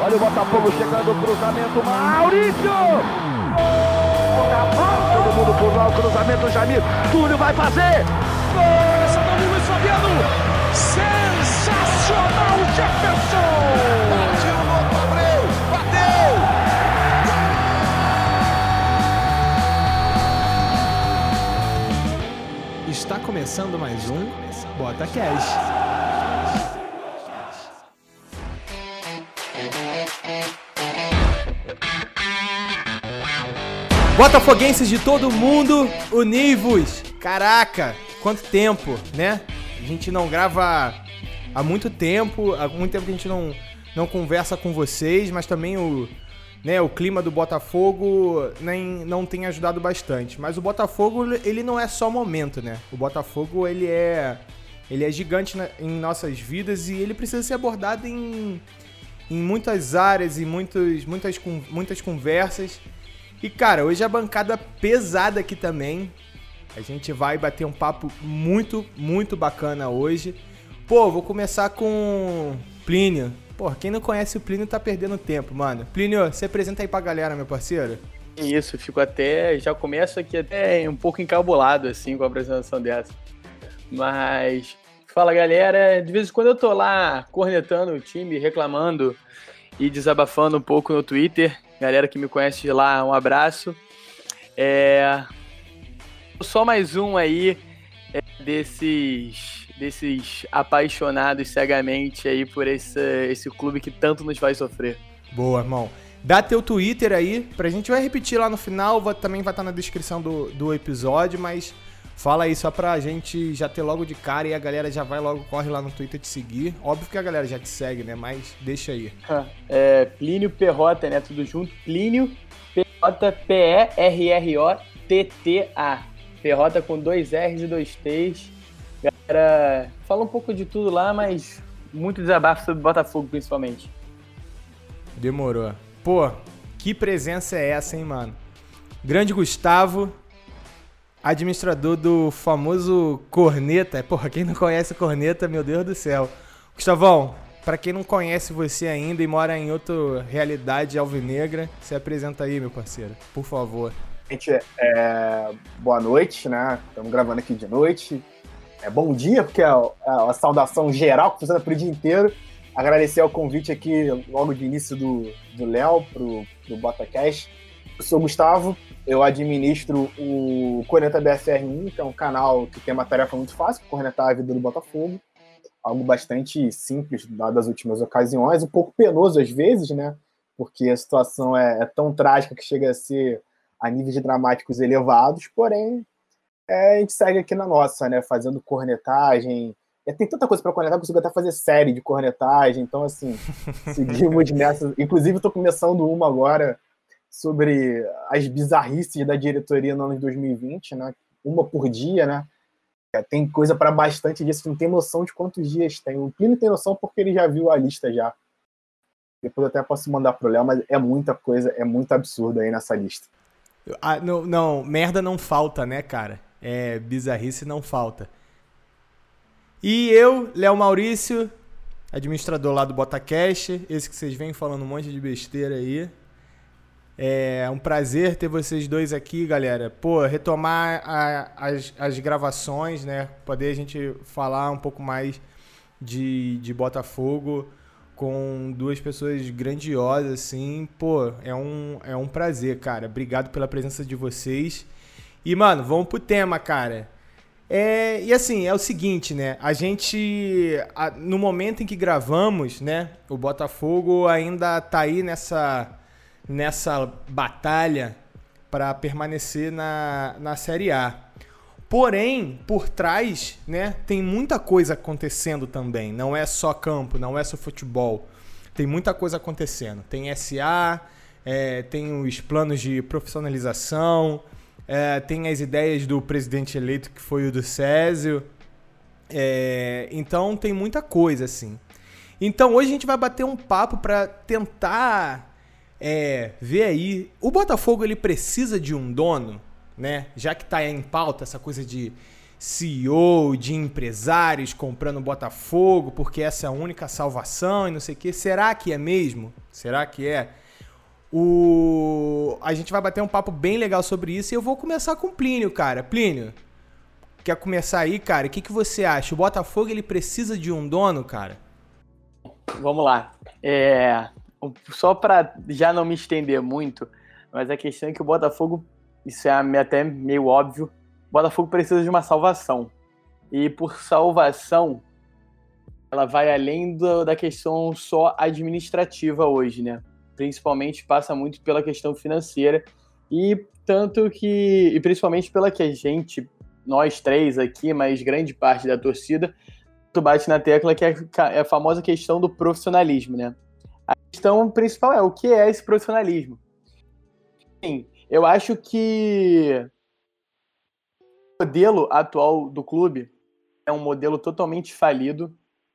Olha o Botafogo chegando, cruzamento, Maurício! Todo mundo por lá, o cruzamento, Jamil. Túlio vai fazer! Gol! Do Luiz Fabiano! Sensacional, Jefferson! Partiu o Abreu! Bateu! Está começando mais um Bota Cash. Botafoguenses de todo mundo, univos! Caraca, quanto tempo, né? A gente não grava há muito tempo, há muito tempo que a gente não, não conversa com vocês, mas também o, né, o clima do Botafogo nem, não tem ajudado bastante. Mas o Botafogo, ele não é só momento, né? O Botafogo, ele é, ele é gigante na, em nossas vidas e ele precisa ser abordado em, em muitas áreas e muitos, muitas, muitas conversas. E cara, hoje a bancada pesada aqui também. A gente vai bater um papo muito, muito bacana hoje. Pô, vou começar com Plínio. Pô, quem não conhece o Plínio tá perdendo tempo, mano. Plínio, se apresenta aí pra galera, meu parceiro. Isso, fico até. Já começo aqui até um pouco encabulado, assim, com a apresentação dessa. Mas. Fala galera, de vez em quando eu tô lá cornetando o time, reclamando e desabafando um pouco no Twitter. Galera que me conhece de lá, um abraço. É... Só mais um aí é, desses desses apaixonados cegamente aí por esse, esse clube que tanto nos vai sofrer. Boa, irmão. Dá teu Twitter aí, pra gente vai repetir lá no final, também vai estar na descrição do, do episódio, mas Fala aí só pra gente já ter logo de cara e a galera já vai logo, corre lá no Twitter te seguir. Óbvio que a galera já te segue, né? Mas deixa aí. É, Plínio Perrota, né? Tudo junto. Plínio Perrota, P-E-R-R-O-T-T-A. Perrota com dois R's e dois T's. Galera, fala um pouco de tudo lá, mas muito desabafo sobre Botafogo, principalmente. Demorou. Pô, que presença é essa, hein, mano? Grande Gustavo, administrador do famoso Corneta. Porra, quem não conhece Corneta, meu Deus do céu. Gustavão, para quem não conhece você ainda e mora em outra realidade alvinegra, se apresenta aí, meu parceiro, por favor. Gente, é, boa noite, né? Estamos gravando aqui de noite. É bom dia, porque é a, é a saudação geral que funciona pro dia inteiro. Agradecer o convite aqui logo de início do Léo pro, pro BotaCast. Eu sou o Gustavo, eu administro o Corneta BFR1, que é um canal que tem uma tarefa muito fácil, cornetar a vida do Botafogo. Algo bastante simples, dadas as últimas ocasiões, um pouco penoso às vezes, né? Porque a situação é, é tão trágica que chega a ser a níveis dramáticos elevados, porém, é, a gente segue aqui na nossa, né? Fazendo cornetagem. É, tem tanta coisa para cornetar, consigo até fazer série de cornetagem, então, assim, seguimos nessa. Inclusive, estou começando uma agora sobre as bizarrices da diretoria no ano de 2020, né? Uma por dia, né? É, tem coisa para bastante disso, não tem noção de quantos dias tem. O Plínio tem noção porque ele já viu a lista já. Depois até posso mandar pro Léo, mas é muita coisa, é muito absurdo aí nessa lista. Ah, não, não, merda não falta, né, cara? É, bizarrice não falta. E eu, Léo Maurício, administrador lá do Botacast, esse que vocês vêm falando um monte de besteira aí. É um prazer ter vocês dois aqui, galera. Pô, retomar a, as, as gravações, né? Poder a gente falar um pouco mais de, de Botafogo com duas pessoas grandiosas, assim. Pô, é um, é um prazer, cara. Obrigado pela presença de vocês. E, mano, vamos pro tema, cara. É, e assim, é o seguinte, né? A gente, a, no momento em que gravamos, né? O Botafogo ainda tá aí nessa nessa batalha para permanecer na, na Série A. Porém, por trás, né, tem muita coisa acontecendo também. Não é só campo, não é só futebol. Tem muita coisa acontecendo. Tem SA, é, tem os planos de profissionalização, é, tem as ideias do presidente eleito que foi o do Césio. É, então tem muita coisa assim. Então hoje a gente vai bater um papo para tentar é, ver aí, o Botafogo ele precisa de um dono, né? Já que está em pauta essa coisa de, CEO, de empresários comprando Botafogo porque essa é a única salvação e não sei o quê. Será que é mesmo? Será que é? O... A gente vai bater um papo bem legal sobre isso e eu vou começar com o Plínio, cara. Plínio, quer começar aí, cara? O que, que você acha? O Botafogo ele precisa de um dono, cara? Vamos lá. É... Só para já não me estender muito, mas a questão é que o Botafogo, isso é até meio óbvio, o Botafogo precisa de uma salvação. E por salvação, ela vai além do, da questão só administrativa hoje, né? Principalmente passa muito pela questão financeira e tanto que e principalmente pela que a gente, nós três aqui, mas grande parte da torcida, tu bate na tecla que é, é a famosa questão do profissionalismo, né? Questão principal é o que é esse profissionalismo. Sim, eu acho que modelo atual do clube é um modelo totalmente falido.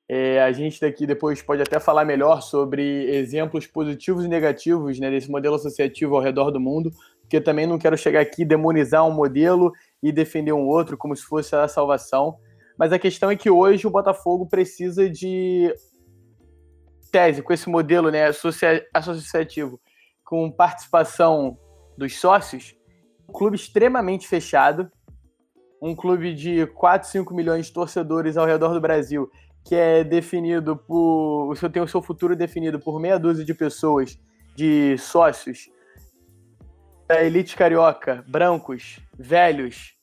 É, a gente daqui depois pode até falar melhor sobre exemplos positivos e negativos né, desse modelo associativo ao redor do mundo, porque também não quero chegar aqui demonizar um modelo e defender um outro como se fosse a salvação. Mas a questão é que hoje o Botafogo precisa de tese com esse modelo né, associativo, com participação dos sócios, um clube extremamente fechado, um clube de 4, 5 milhões de torcedores ao redor do Brasil, que é definido por. O seu tem o seu futuro definido por meia dúzia de pessoas, de sócios, da elite carioca, brancos, velhos,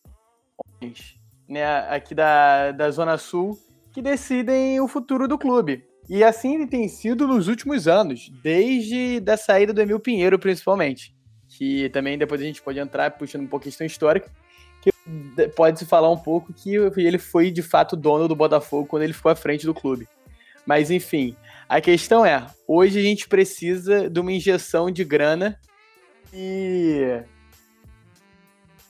homens, né, aqui da, da Zona Sul, que decidem o futuro do clube. E assim ele tem sido nos últimos anos, desde da saída do Emil Pinheiro, principalmente. Que também depois a gente pode entrar puxando um pouco a questão histórica que pode-se falar um pouco que ele foi de fato dono do Botafogo quando ele ficou à frente do clube. Mas enfim, a questão é: hoje a gente precisa de uma injeção de grana e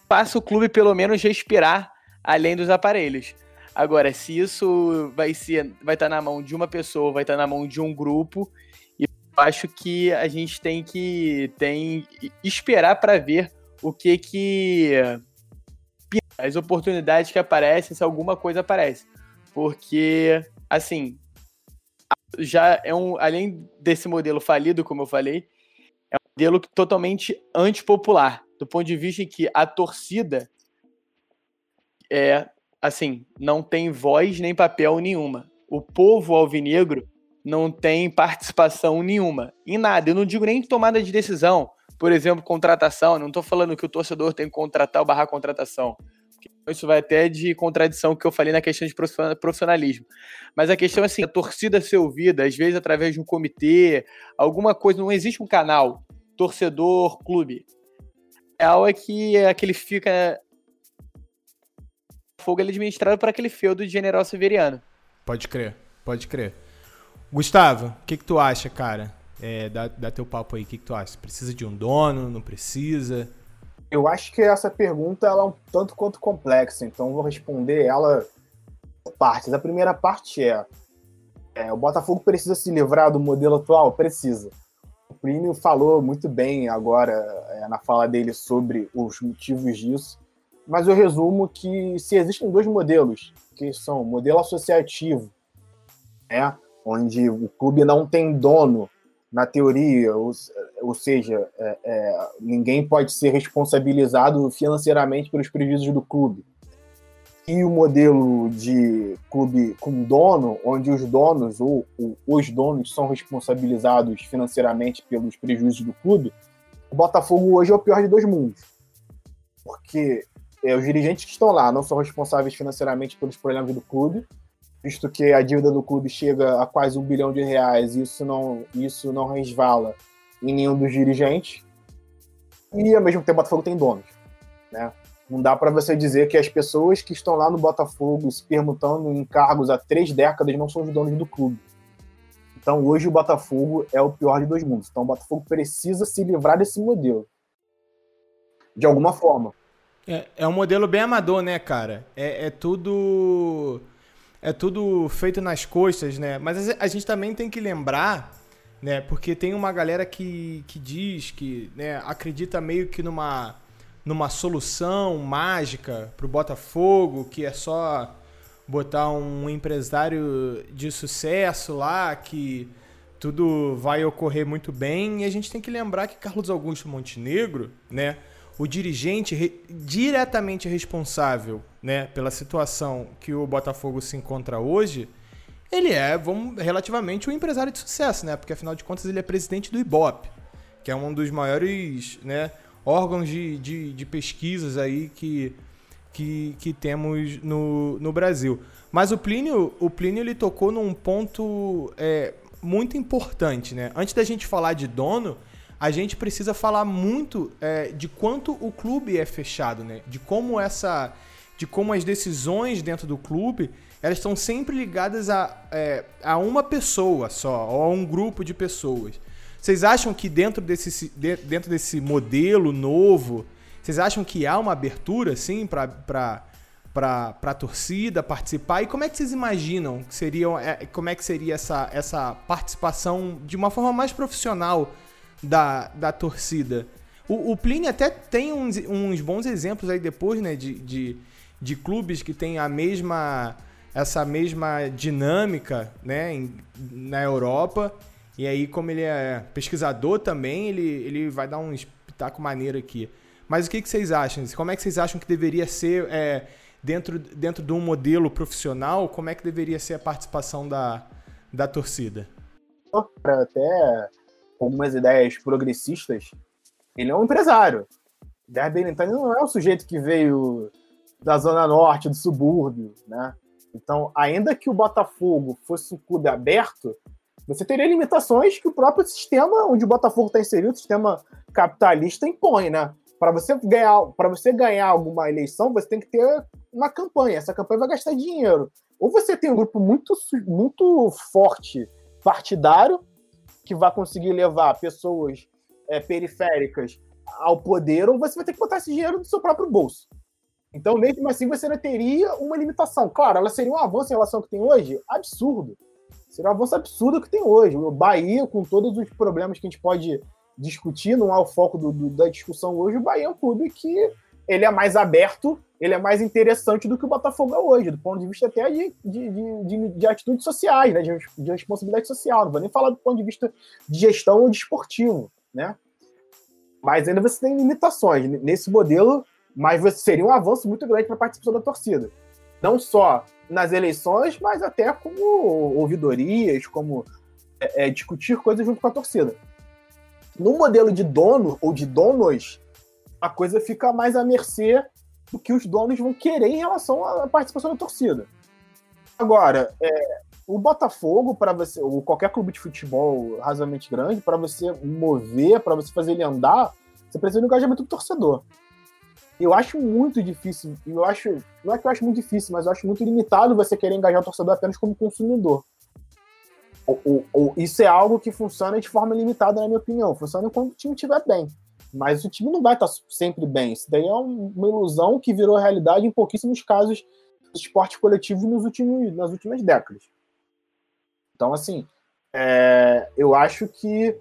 faça o clube pelo menos respirar além dos aparelhos. Agora, se isso vai ser, vai estar tá na mão de uma pessoa, vai estar tá na mão de um grupo, eu acho que a gente tem que tem esperar para ver o que que as oportunidades que aparecem, se alguma coisa aparece. Porque, assim, já é um. Além desse modelo falido, como eu falei, é um modelo totalmente antipopular. Do ponto de vista em que a torcida é assim, não tem voz nem papel nenhuma. O povo alvinegro não tem participação nenhuma em nada. Eu não digo nem tomada de decisão, por exemplo, contratação. Eu não estou falando que o torcedor tem que contratar ou barrar contratação. Isso vai até de contradição que eu falei na questão de profissionalismo. Mas a questão é assim, a torcida ser ouvida, às vezes através de um comitê, alguma coisa, não existe um canal, torcedor, clube. É algo é que aquele fica fogo ele é administrado para aquele feudo de general severiano. Pode crer, pode crer. Gustavo, o que, que tu acha, cara? É, dá, dá teu papo aí, o que, que tu acha? Precisa de um dono, não precisa? Eu acho que essa pergunta ela é um tanto quanto complexa, então vou responder ela por partes. A primeira parte é, é, o Botafogo precisa se livrar do modelo atual? Precisa. O Plínio falou muito bem agora é, na fala dele sobre os motivos disso, mas eu resumo que se existem dois modelos, que são o modelo associativo, né, onde o clube não tem dono na teoria, ou, ou seja, é, é, ninguém pode ser responsabilizado financeiramente pelos prejuízos do clube. E o modelo de clube com dono, onde os donos ou, ou os donos são responsabilizados financeiramente pelos prejuízos do clube, o Botafogo hoje é o pior de dois mundos. Porque é, os dirigentes que estão lá não são responsáveis financeiramente pelos problemas do clube, visto que a dívida do clube chega a quase um bilhão de reais, isso não, isso não resvala em nenhum dos dirigentes. E ao mesmo tempo o Botafogo tem donos, né? Não dá para você dizer que as pessoas que estão lá no Botafogo se permutando em cargos há três décadas não são os donos do clube. Então hoje o Botafogo é o pior de dois mundos. Então o Botafogo precisa se livrar desse modelo. De alguma forma. É, é um modelo bem amador, né, cara? É, é tudo é tudo feito nas costas, né? Mas a gente também tem que lembrar, né? Porque tem uma galera que, que diz que né, acredita meio que numa, numa solução mágica para o Botafogo, que é só botar um empresário de sucesso lá, que tudo vai ocorrer muito bem. E a gente tem que lembrar que Carlos Augusto Montenegro, né, o dirigente re diretamente responsável né, pela situação que o Botafogo se encontra hoje, ele é vamos, relativamente um empresário de sucesso, né? Porque afinal de contas ele é presidente do IBOP, que é um dos maiores né, órgãos de, de, de pesquisas aí que, que, que temos no, no Brasil. Mas o Plínio, o Plínio ele tocou num ponto é, muito importante, né? Antes da gente falar de dono, a gente precisa falar muito é, de quanto o clube é fechado, né? De como essa, de como as decisões dentro do clube elas estão sempre ligadas a, é, a uma pessoa só, ou a um grupo de pessoas. Vocês acham que dentro desse, dentro desse modelo novo, vocês acham que há uma abertura, sim, para para a torcida participar? E como é que vocês imaginam que seria, é, como é que seria essa, essa participação de uma forma mais profissional da, da torcida? O, o Plínio até tem uns, uns bons exemplos aí depois, né, de, de, de clubes que têm a mesma essa mesma dinâmica, né, em, na Europa. E aí, como ele é pesquisador também, ele, ele vai dar um espetáculo maneiro aqui. Mas o que, que vocês acham? Como é que vocês acham que deveria ser é, dentro, dentro de um modelo profissional, como é que deveria ser a participação da, da torcida? Para até algumas ideias progressistas, ele é um empresário. Derby então não é um sujeito que veio da zona norte, do subúrbio, né? Então, ainda que o Botafogo fosse um clube aberto, você teria limitações que o próprio sistema onde o Botafogo está inserido, o sistema capitalista, impõe, né? Para você ganhar, para você ganhar alguma eleição, você tem que ter uma campanha. Essa campanha vai gastar dinheiro. Ou você tem um grupo muito, muito forte partidário que vai conseguir levar pessoas é, periféricas ao poder, ou você vai ter que botar esse dinheiro do seu próprio bolso. Então, mesmo assim, você ainda teria uma limitação. Claro, ela seria um avanço em relação ao que tem hoje? Absurdo. Seria um avanço absurdo que tem hoje. O Bahia, com todos os problemas que a gente pode discutir, não é o foco do, do, da discussão hoje, o Bahia é um clube que ele é mais aberto, ele é mais interessante do que o Botafogo é hoje, do ponto de vista até de, de, de, de atitudes sociais, né, de, de, responsabilidade social. Não vou nem falar do ponto de vista de gestão ou de esportivo, né? Mas ainda você tem limitações. Nesse modelo, mas seria um avanço muito grande para a participação da torcida. Não só nas eleições, mas até como ouvidorias, como é, é, discutir coisas junto com a torcida. No modelo de dono ou de donos, a coisa fica mais à mercê do que os donos vão querer em relação à participação da torcida. Agora, é, o Botafogo, para você, ou qualquer clube de futebol razoavelmente grande, para você mover, para você fazer ele andar, você precisa do engajamento do torcedor. Eu acho muito difícil, eu acho, não é que eu acho muito difícil, mas eu acho muito limitado você querer engajar o torcedor apenas como consumidor. Ou, ou, isso é algo que funciona de forma limitada, na minha opinião. Funciona quando o time estiver bem. Mas o time não vai estar sempre bem. Isso daí é uma ilusão que virou realidade em pouquíssimos casos de esporte coletivo nos últimos, nas últimas décadas. Então, assim, é, eu acho que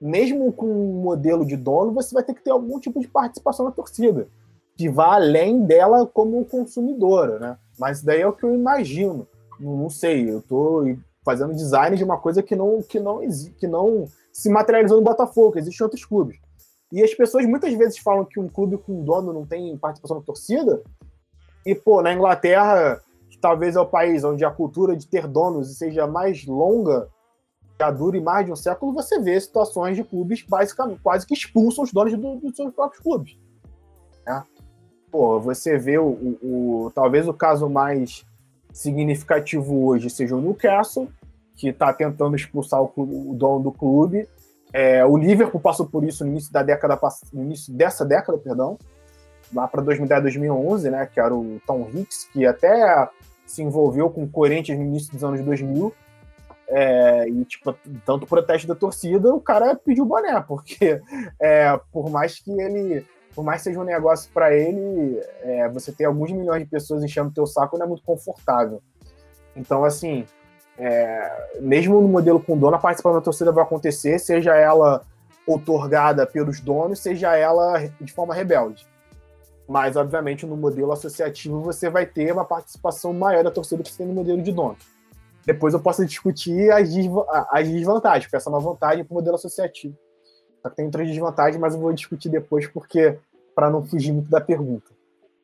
mesmo com um modelo de dono, você vai ter que ter algum tipo de participação na torcida que vá além dela como consumidora, né? Mas daí é o que eu imagino. Não, não sei, eu estou fazendo design de uma coisa que não que não que não se materializou no Botafogo, existem outros clubes. E as pessoas muitas vezes falam que um clube com dono não tem participação na torcida. E pô, na Inglaterra, que talvez é o país onde a cultura de ter donos seja mais longa, já dure mais de um século, você vê situações de clubes basicamente quase que expulsam os donos do, dos seus próprios clubes. Né? pô, você vê o, o, o, talvez o caso mais significativo hoje seja o Newcastle, que está tentando expulsar o, o, dono do clube. É, o Liverpool passou por isso no início da década, no início dessa década, perdão, lá para 2010, 2011, né, que era o Tom Hicks, que até se envolveu com o Corinthians no início dos anos 2000. É, e tipo, tanto protesto da torcida, o cara pediu boné, porque é, por mais que ele por mais que seja um negócio para ele, é, você ter alguns milhões de pessoas enchendo o teu saco não é muito confortável. Então, assim, é, mesmo no modelo com dono, a participação da torcida vai acontecer, seja ela otorgada pelos donos, seja ela de forma rebelde. Mas, obviamente, no modelo associativo você vai ter uma participação maior da torcida que você tem no modelo de dono. Depois eu posso discutir as, as desvantagens, porque essa é uma vantagem para o modelo associativo. Tem outras desvantagens, mas eu vou discutir depois, porque para não fugir muito da pergunta.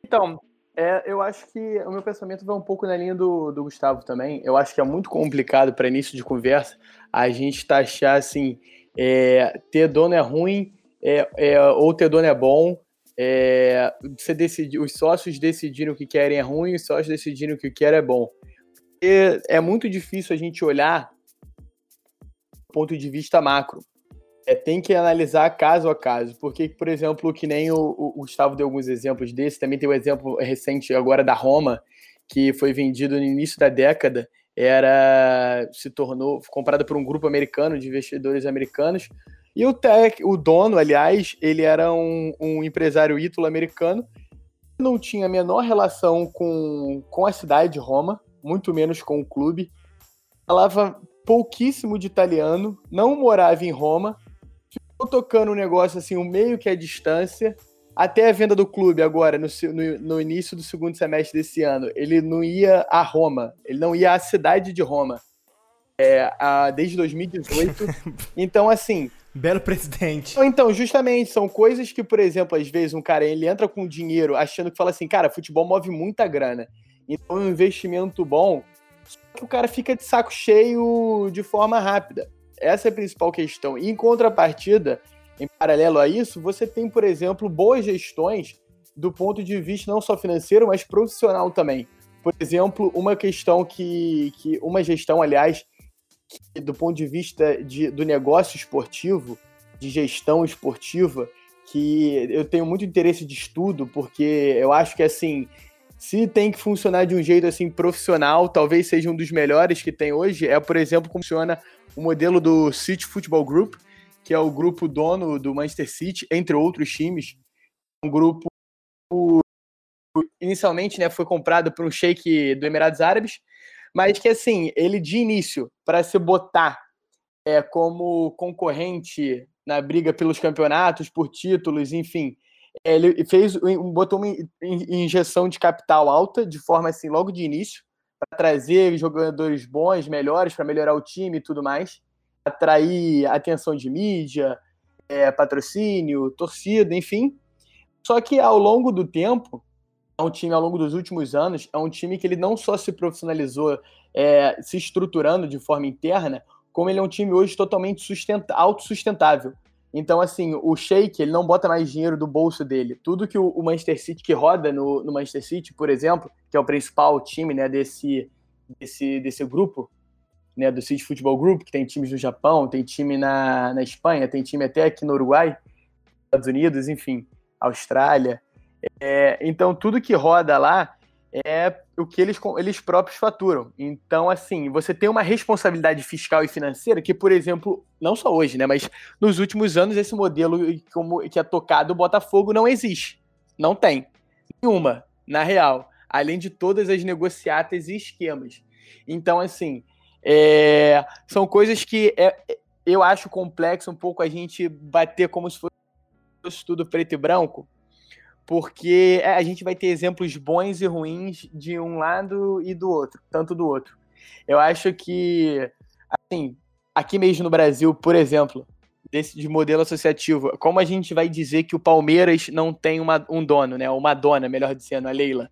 Então, é, eu acho que o meu pensamento vai um pouco na linha do, do Gustavo também. Eu acho que é muito complicado para início de conversa a gente taxar assim: é, ter dono é ruim é, é, ou ter dono é bom. É, você decidi, os sócios decidirem o que querem é ruim, os sócios decidirem o que querem é bom. E é muito difícil a gente olhar do ponto de vista macro. É, tem que analisar caso a caso, porque, por exemplo, que nem o, o, Gustavo deu alguns exemplos desse, também tem o um exemplo recente agora da Roma, que foi vendido no início da década, era se tornou comprada por um grupo americano de investidores americanos, e o, tech, o dono, aliás, ele era um, um empresário ítalo-americano, não tinha a menor relação com, com a cidade de Roma, muito menos com o clube, falava pouquíssimo de italiano, não morava em Roma, tocando um negócio assim, um meio que a distância, até a venda do clube agora, no, no, no, início do segundo semestre desse ano, ele não ia a Roma, ele não ia à cidade de Roma. É, a, desde 2018. então, assim. Belo presidente. Então, justamente, são coisas que, por exemplo, às vezes um cara ele entra com dinheiro achando que fala assim, cara, futebol move muita grana. Então, é um investimento bom, só que o cara fica de saco cheio de forma rápida. Essa é a principal questão. E em contrapartida, em paralelo a isso, você tem, por exemplo, boas gestões do ponto de vista não só financeiro, mas profissional também. Por exemplo, uma questão que, que uma gestão, aliás, que, do ponto de vista de, do negócio esportivo, de gestão esportiva, que eu tenho muito interesse de estudo, porque eu acho que assim, se tem que funcionar de um jeito assim profissional, talvez seja um dos melhores que tem hoje, é, por exemplo, como funciona o modelo do City Football Group, que é o grupo dono do Manchester City, entre outros times. Um grupo inicialmente né, foi comprado por um sheik do Emirados Árabes, mas que assim, ele de início, para se botar é, como concorrente na briga pelos campeonatos, por títulos, enfim, ele fez botou uma injeção de capital alta de forma assim logo de início para trazer jogadores bons, melhores, para melhorar o time e tudo mais, atrair atenção de mídia, é, patrocínio, torcida, enfim. Só que ao longo do tempo, é um time ao longo dos últimos anos, é um time que ele não só se profissionalizou é, se estruturando de forma interna, como ele é um time hoje totalmente autossustentável. Então, assim, o Sheik, ele não bota mais dinheiro do bolso dele. Tudo que o, Manchester City, que roda no, no, Manchester City, por exemplo, que é o principal time né, desse, desse, desse grupo, né, do City Football Group, que tem times no Japão, tem time na, na Espanha, tem time até aqui no Uruguai, Estados Unidos, enfim, Austrália. É, então, tudo que roda lá é o que eles, eles próprios faturam. Então, assim, você tem uma responsabilidade fiscal e financeira que, por exemplo, não só hoje, né, mas nos últimos anos esse modelo como que é tocado o Botafogo não existe. Não tem. Nenhuma, na real. Além de todas as negociatas e esquemas. Então, assim, é, são coisas que é, eu acho complexo um pouco a gente bater como se fosse tudo preto e branco, porque é, a gente vai ter exemplos bons e ruins de um lado e do outro, tanto do outro. Eu acho que, assim, aqui mesmo no Brasil, por exemplo, desse de modelo associativo, como a gente vai dizer que o Palmeiras não tem uma, um dono, né? Uma dona, melhor dizendo, a Leila.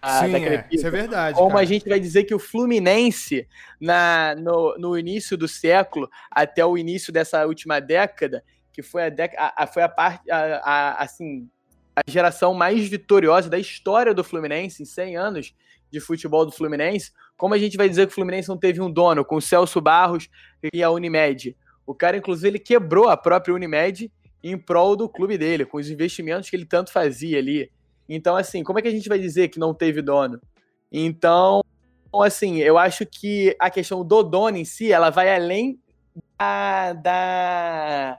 A, Sim, é, isso é verdade. Como cara. a gente vai dizer que o Fluminense, na, no, no início do século, até o início dessa última década, que foi a, década, a, foi a parte, a, a, assim, a geração mais vitoriosa da história do Fluminense, em 100 anos de futebol do Fluminense, como a gente vai dizer que o Fluminense não teve um dono com o Celso Barros e a Unimed? O cara, inclusive, ele quebrou a própria Unimed em prol do clube dele, com os investimentos que ele tanto fazia ali. Então, assim, como é que a gente vai dizer que não teve dono? Então, assim, eu acho que a questão do dono em si, ela vai além da, da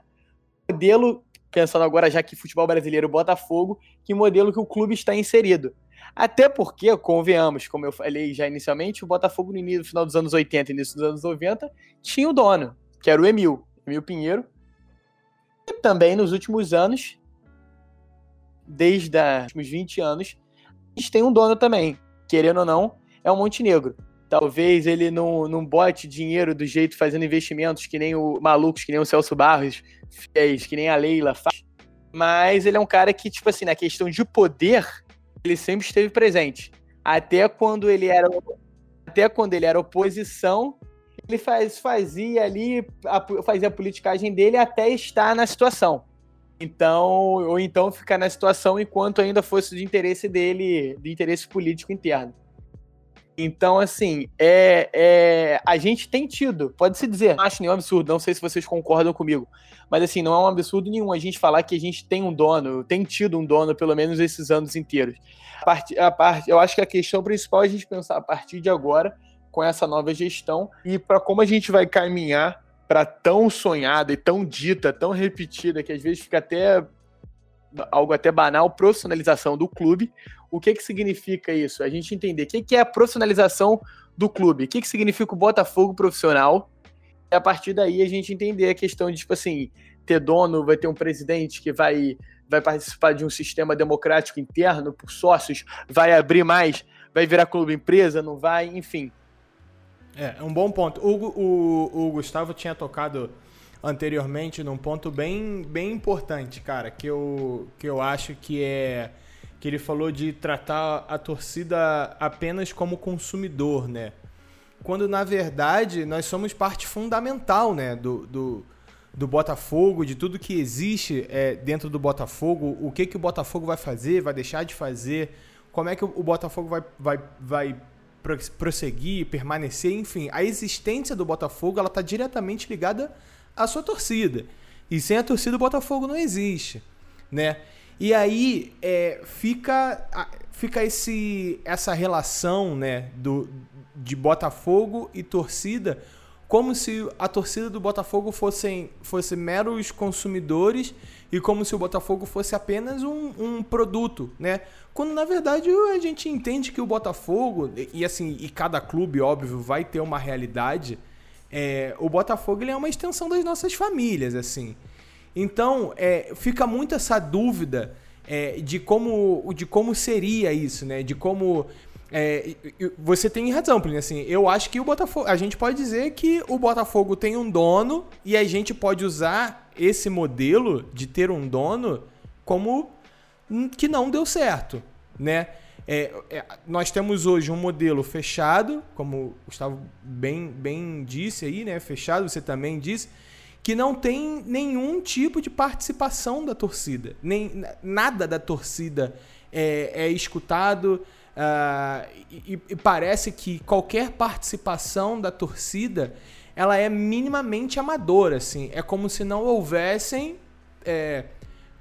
modelo pensando agora já que futebol brasileiro Botafogo, que modelo que o clube está inserido. Até porque, convenhamos, como eu falei já inicialmente, o Botafogo no início, final dos anos 80 e início dos anos 90 tinha o dono, que era o Emil, Emil Pinheiro. E também nos últimos anos desde os últimos 20 anos, a gente tem um dono também. Querendo ou não, é o Montenegro. Talvez ele não, não bote dinheiro do jeito fazendo investimentos que nem o malucos, que nem o Celso Barros fez, que nem a Leila faz. Mas ele é um cara que, tipo assim, na questão de poder, ele sempre esteve presente. Até quando ele era até quando ele era oposição, ele faz, fazia ali, a, fazia a politicagem dele até estar na situação. Então, ou então ficar na situação enquanto ainda fosse de interesse dele, de interesse político interno. Então, assim, é, é, a gente tem tido, pode-se dizer, não acho nenhum absurdo, não sei se vocês concordam comigo, mas assim, não é um absurdo nenhum a gente falar que a gente tem um dono, tem tido um dono pelo menos esses anos inteiros. A part, a part, eu acho que a questão principal é a gente pensar a partir de agora, com essa nova gestão, e para como a gente vai caminhar para tão sonhada e tão dita, tão repetida, que às vezes fica até algo até banal, profissionalização do clube. O que que significa isso? A gente entender o que, que é a profissionalização do clube, o que, que significa o Botafogo profissional, e a partir daí a gente entender a questão de, tipo assim, ter dono, vai ter um presidente que vai, vai participar de um sistema democrático interno por sócios, vai abrir mais, vai virar clube empresa, não vai, enfim. É, é um bom ponto. O, o, o Gustavo tinha tocado anteriormente num ponto bem, bem importante, cara, que eu, que eu acho que é que ele falou de tratar a torcida apenas como consumidor, né? Quando na verdade nós somos parte fundamental, né, do, do, do Botafogo, de tudo que existe é, dentro do Botafogo, o que que o Botafogo vai fazer, vai deixar de fazer, como é que o Botafogo vai, vai, vai prosseguir, permanecer, enfim, a existência do Botafogo ela está diretamente ligada à sua torcida. E sem a torcida o Botafogo não existe, né? E aí é, fica, fica esse, essa relação né, do, de Botafogo e torcida como se a torcida do Botafogo fossem, fosse meros consumidores e como se o Botafogo fosse apenas um, um produto, né? Quando na verdade a gente entende que o Botafogo, e assim, e cada clube, óbvio, vai ter uma realidade, é, o Botafogo é uma extensão das nossas famílias, assim. Então, é, fica muito essa dúvida é, de, como, de como seria isso, né? De como é, você tem razão, Plínio. Assim, eu acho que o Botafogo. A gente pode dizer que o Botafogo tem um dono e a gente pode usar esse modelo de ter um dono como que não deu certo, né? É, é, nós temos hoje um modelo fechado, como o Gustavo bem, bem disse aí, né? Fechado, você também disse, que não tem nenhum tipo de participação da torcida. Nem, nada da torcida é, é escutado. Uh, e, e, parece que qualquer participação da torcida ela é minimamente amadora, assim. É como se não houvessem é,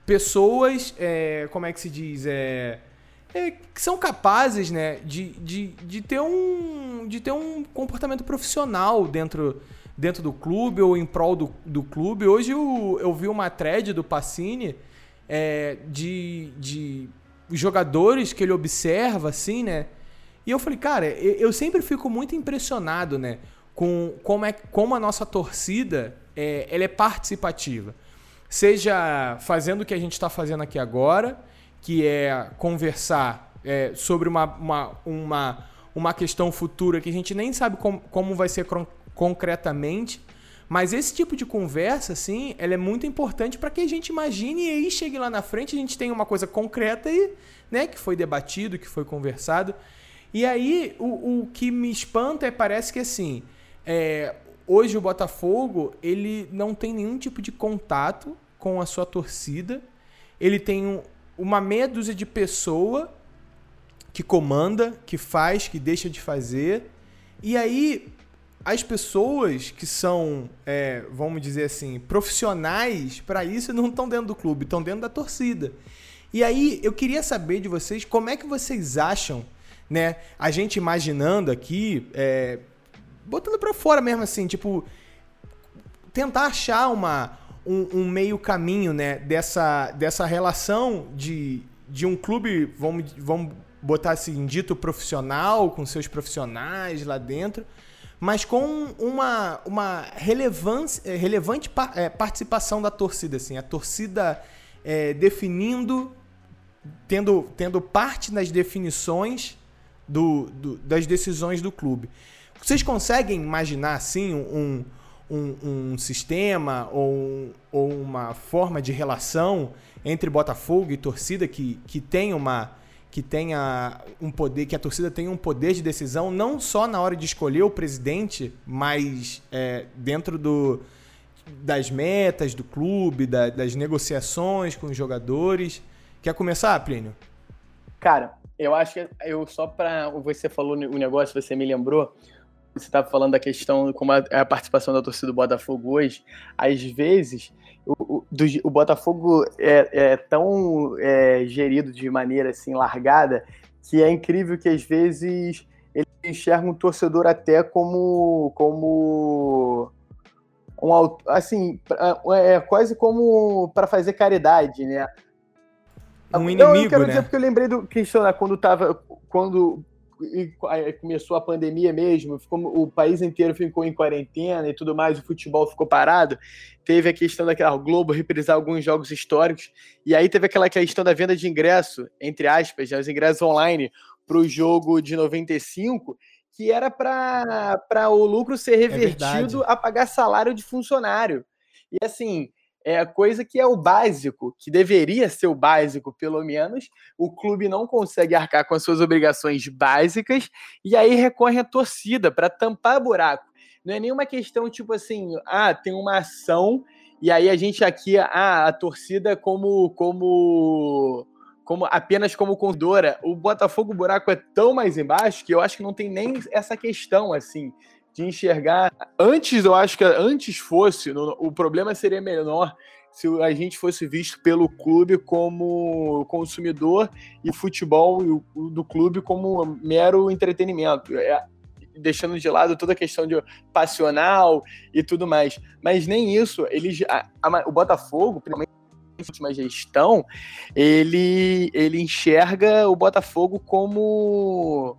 pessoas, é, como é que se diz, é, é, que são capazes, né, de, de, de, ter um, de ter um comportamento profissional dentro, dentro do clube ou em prol do, do clube. Hoje eu, eu vi uma thread do Pacini é, de, de jogadores que ele observa, assim, né? E eu falei, cara, eu sempre fico muito impressionado, né? Com como, é, como a nossa torcida é, ela é participativa. Seja fazendo o que a gente está fazendo aqui agora, que é conversar é, sobre uma, uma, uma, uma questão futura que a gente nem sabe com, como vai ser concretamente, mas esse tipo de conversa, assim, ela é muito importante para que a gente imagine e aí chegue lá na frente a gente tenha uma coisa concreta e, né, que foi debatido, que foi conversado. E aí o, o que me espanta é parece que assim, é, hoje o Botafogo ele não tem nenhum tipo de contato com a sua torcida. Ele tem um, uma meia dúzia de pessoa que comanda, que faz, que deixa de fazer. E aí as pessoas que são, é, vamos dizer assim, profissionais para isso não estão dentro do clube, estão dentro da torcida. E aí eu queria saber de vocês como é que vocês acham, né? A gente imaginando aqui, é, botando para fora mesmo assim, tipo, tentar achar uma, um, um, meio caminho, né? Dessa, dessa relação de, de um clube, vamos, vamos botar assim, dito profissional, com seus profissionais lá dentro mas com uma, uma relevância, é, relevante é, participação da torcida. Assim, a torcida é, definindo tendo, tendo parte nas definições do, do, das decisões do clube. Vocês conseguem imaginar assim um, um, um sistema ou, ou uma forma de relação entre Botafogo e torcida que, que tem uma que tenha um poder, que a torcida tenha um poder de decisão não só na hora de escolher o presidente, mas é, dentro do, das metas do clube, da, das negociações com os jogadores. Quer começar, Plínio? Cara, eu acho que eu só para você falou o negócio, você me lembrou. Você estava falando da questão como a, a participação da torcida do Botafogo hoje. Às vezes o, do, o Botafogo é, é tão é, gerido de maneira assim largada que é incrível que às vezes ele enxerga um torcedor até como como um assim é quase como para fazer caridade, né? Um inimigo, Não, eu quero né? dizer porque eu lembrei do questão né, quando tava quando e começou a pandemia mesmo, ficou, o país inteiro ficou em quarentena e tudo mais, o futebol ficou parado. Teve a questão daquela Globo reprisar alguns jogos históricos, e aí teve aquela questão da venda de ingresso, entre aspas, né, os ingressos online para o jogo de 95, que era para o lucro ser é revertido é a pagar salário de funcionário. E assim, é a coisa que é o básico, que deveria ser o básico, pelo menos. O clube não consegue arcar com as suas obrigações básicas e aí recorre à torcida para tampar buraco. Não é nenhuma questão tipo assim, ah, tem uma ação e aí a gente aqui, ah, a torcida como como como apenas como condora. O Botafogo o buraco é tão mais embaixo que eu acho que não tem nem essa questão assim de enxergar. Antes, eu acho que antes fosse, o problema seria menor se a gente fosse visto pelo clube como consumidor e o futebol do clube como mero entretenimento. É, deixando de lado toda a questão de passional e tudo mais. Mas nem isso, eles, a, a, o Botafogo, principalmente última gestão, ele, ele enxerga o Botafogo como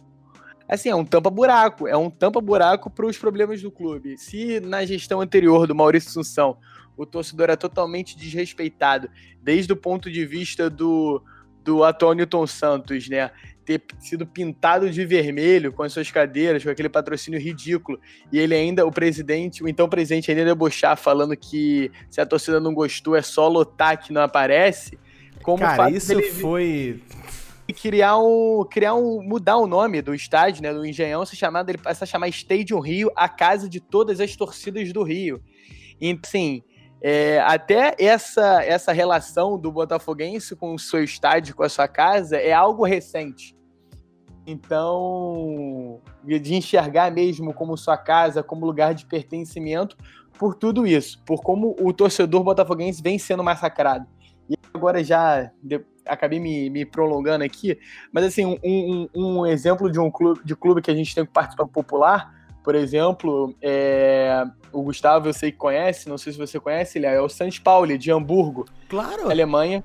assim, é um tampa-buraco, é um tampa-buraco para os problemas do clube. Se na gestão anterior do Maurício Assunção o torcedor é totalmente desrespeitado, desde o ponto de vista do, do atual Newton Santos, né? Ter sido pintado de vermelho com as suas cadeiras, com aquele patrocínio ridículo, e ele ainda, o presidente, o então presidente ainda debochar, falando que se a torcida não gostou é só lotar que não aparece. Como Cara, isso dele... foi criar um, criar um, mudar o nome do estádio, né, do Engenhão, se chamar, ele passa a chamar Stadium Rio, a casa de todas as torcidas do Rio. Então, assim, é, até essa, essa relação do Botafoguense com o seu estádio, com a sua casa, é algo recente. Então, de enxergar mesmo como sua casa, como lugar de pertencimento, por tudo isso, por como o torcedor botafoguense vem sendo massacrado. E agora já acabei me, me, prolongando aqui, mas assim, um, um, um, exemplo de um clube, de clube que a gente tem que participar popular, por exemplo, é, o Gustavo eu sei que conhece, não sei se você conhece, ele é o St. Pauli, de Hamburgo, claro. Alemanha.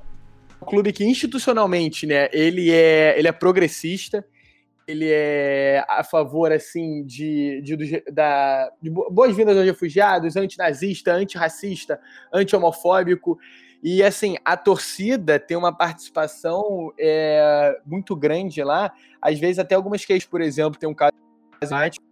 Um clube que institucionalmente, né, ele é, ele é progressista, ele é a favor, assim, de, de, da, de boas-vindas aos refugiados, antinazista, antirracista, anti-homofóbico, e assim, a torcida tem uma participação é, muito grande lá. Às vezes, até algumas queixas, por exemplo, tem um caso.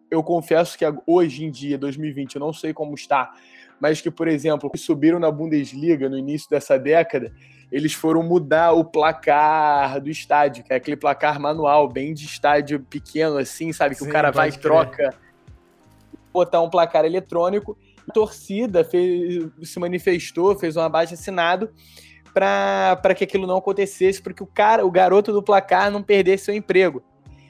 Eu confesso que hoje em dia, 2020, eu não sei como está, mas que, por exemplo, subiram na Bundesliga no início dessa década, eles foram mudar o placar do estádio, que é aquele placar manual, bem de estádio pequeno, assim, sabe? Que Sim, o cara vai e troca. Botar um placar eletrônico torcida fez, se manifestou, fez um abaixo assinado para que aquilo não acontecesse, porque o cara, o garoto do placar não perdesse seu emprego.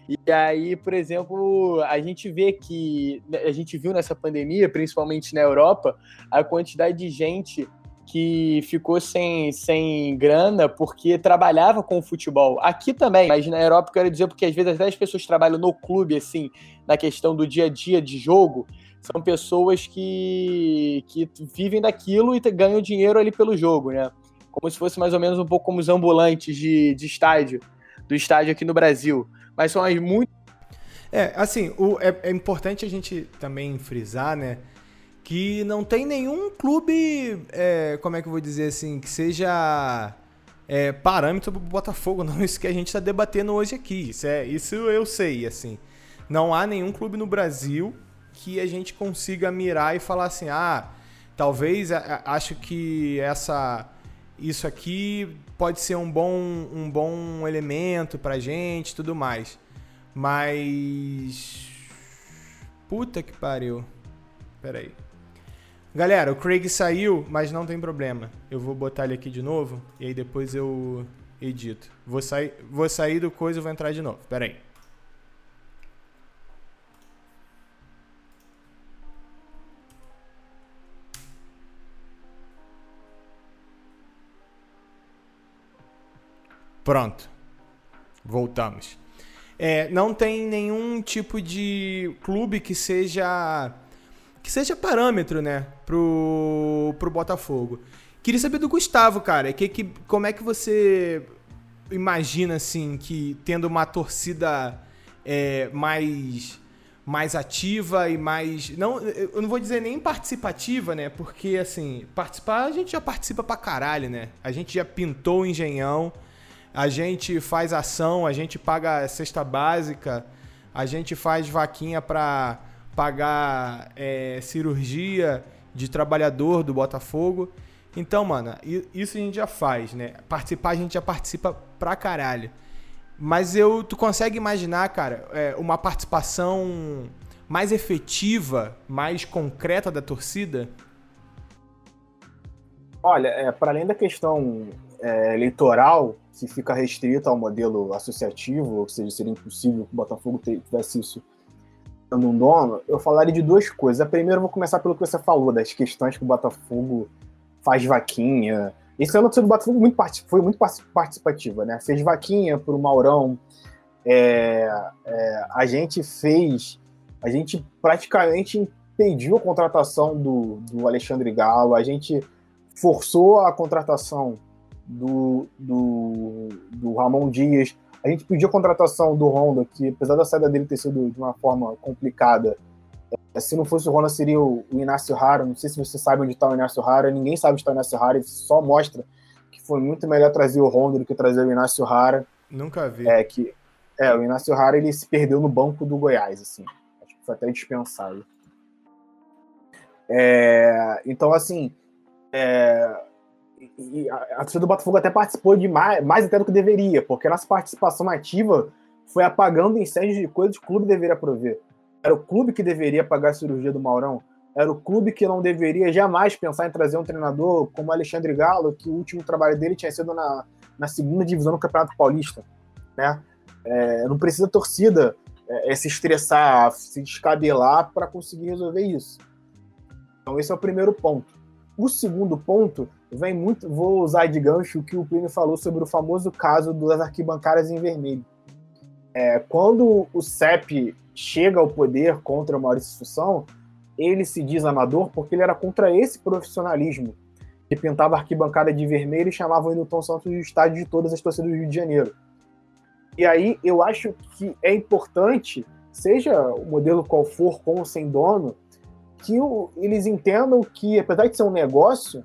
E aí, por exemplo, a gente vê que a gente viu nessa pandemia, principalmente na Europa, a quantidade de gente que ficou sem, sem grana porque trabalhava com o futebol. Aqui também, mas na Europa eu quero dizer porque às vezes até as pessoas trabalham no clube, assim, na questão do dia a dia de jogo, são pessoas que, que vivem daquilo e ganham dinheiro ali pelo jogo, né? Como se fosse mais ou menos um pouco como os ambulantes de, de estádio, do estádio aqui no Brasil. Mas são as muito. É, assim, o, é, é importante a gente também frisar, né? Que não tem nenhum clube, é, como é que eu vou dizer assim, que seja é, parâmetro para o Botafogo, não isso que a gente está debatendo hoje aqui. Isso, é, isso eu sei, assim. Não há nenhum clube no Brasil que a gente consiga mirar e falar assim, ah, talvez acho que essa isso aqui pode ser um bom, um bom elemento pra gente tudo mais. Mas. Puta que pariu. Pera aí. Galera, o Craig saiu, mas não tem problema. Eu vou botar ele aqui de novo e aí depois eu edito. Vou sair, vou sair do coisa e vou entrar de novo. Pera aí. Pronto. Voltamos. É, não tem nenhum tipo de clube que seja que seja parâmetro, né, pro, pro Botafogo. Queria saber do Gustavo, cara, que, que, como é que você imagina, assim, que tendo uma torcida é, mais mais ativa e mais. Não, eu não vou dizer nem participativa, né? Porque, assim, participar a gente já participa pra caralho, né? A gente já pintou o engenhão a gente faz ação, a gente paga cesta básica, a gente faz vaquinha para pagar é, cirurgia de trabalhador do Botafogo. Então, mano, isso a gente já faz, né? Participar a gente já participa pra caralho. Mas eu, tu consegue imaginar, cara, é, uma participação mais efetiva, mais concreta da torcida? Olha, é, para além da questão é, eleitoral, que fica restrita ao modelo associativo, ou seja, seria impossível que o Botafogo tivesse isso dando um dono, eu falaria de duas coisas. A primeira, eu vou começar pelo que você falou, das questões que o Botafogo faz vaquinha. Esse ano do Botafogo muito foi muito participativa, né? Fez vaquinha para o Maurão. É, é, a gente fez, a gente praticamente impediu a contratação do, do Alexandre Galo, a gente forçou a contratação do, do, do Ramon Dias. A gente pediu a contratação do Honda, que apesar da saída dele ter sido de uma forma complicada, é, se não fosse o Honda, seria o, Inácio Rara. Não sei se você sabe onde está o Inácio Rara, ninguém sabe onde está o Inácio Rara, ele só mostra que foi muito melhor trazer o Honda do que trazer o Inácio Rara. Nunca vi. É, que, é, o Inácio Rara ele se perdeu no banco do Goiás, assim. Acho que foi até dispensado. É, então, assim, é, e a, torcida do Botafogo até participou de mais, mais até do que deveria, porque a nossa participação ativa foi apagando incêndios de coisas que o clube deveria prover. Era o clube que deveria pagar a cirurgia do Maurão. Era o clube que não deveria jamais pensar em trazer um treinador como Alexandre Galo, que o último trabalho dele tinha sido na, na segunda divisão do Campeonato Paulista. Né? É, não precisa a torcida é, é se estressar, se descabelar para conseguir resolver isso. Então, esse é o primeiro ponto. O segundo ponto vem muito. Vou usar de gancho o que o Plínio falou sobre o famoso caso das arquibancadas em vermelho. É, quando o CEP chega ao poder contra o Maurício Assunção, ele se diz amador porque ele era contra esse profissionalismo que pintava a arquibancada de vermelho e chamava o Newton Santos de estádio de todas as torcidas do Rio de Janeiro. E aí eu acho que é importante, seja o modelo qual for, com ou sem dono, que o, eles entendam que, apesar de ser um negócio,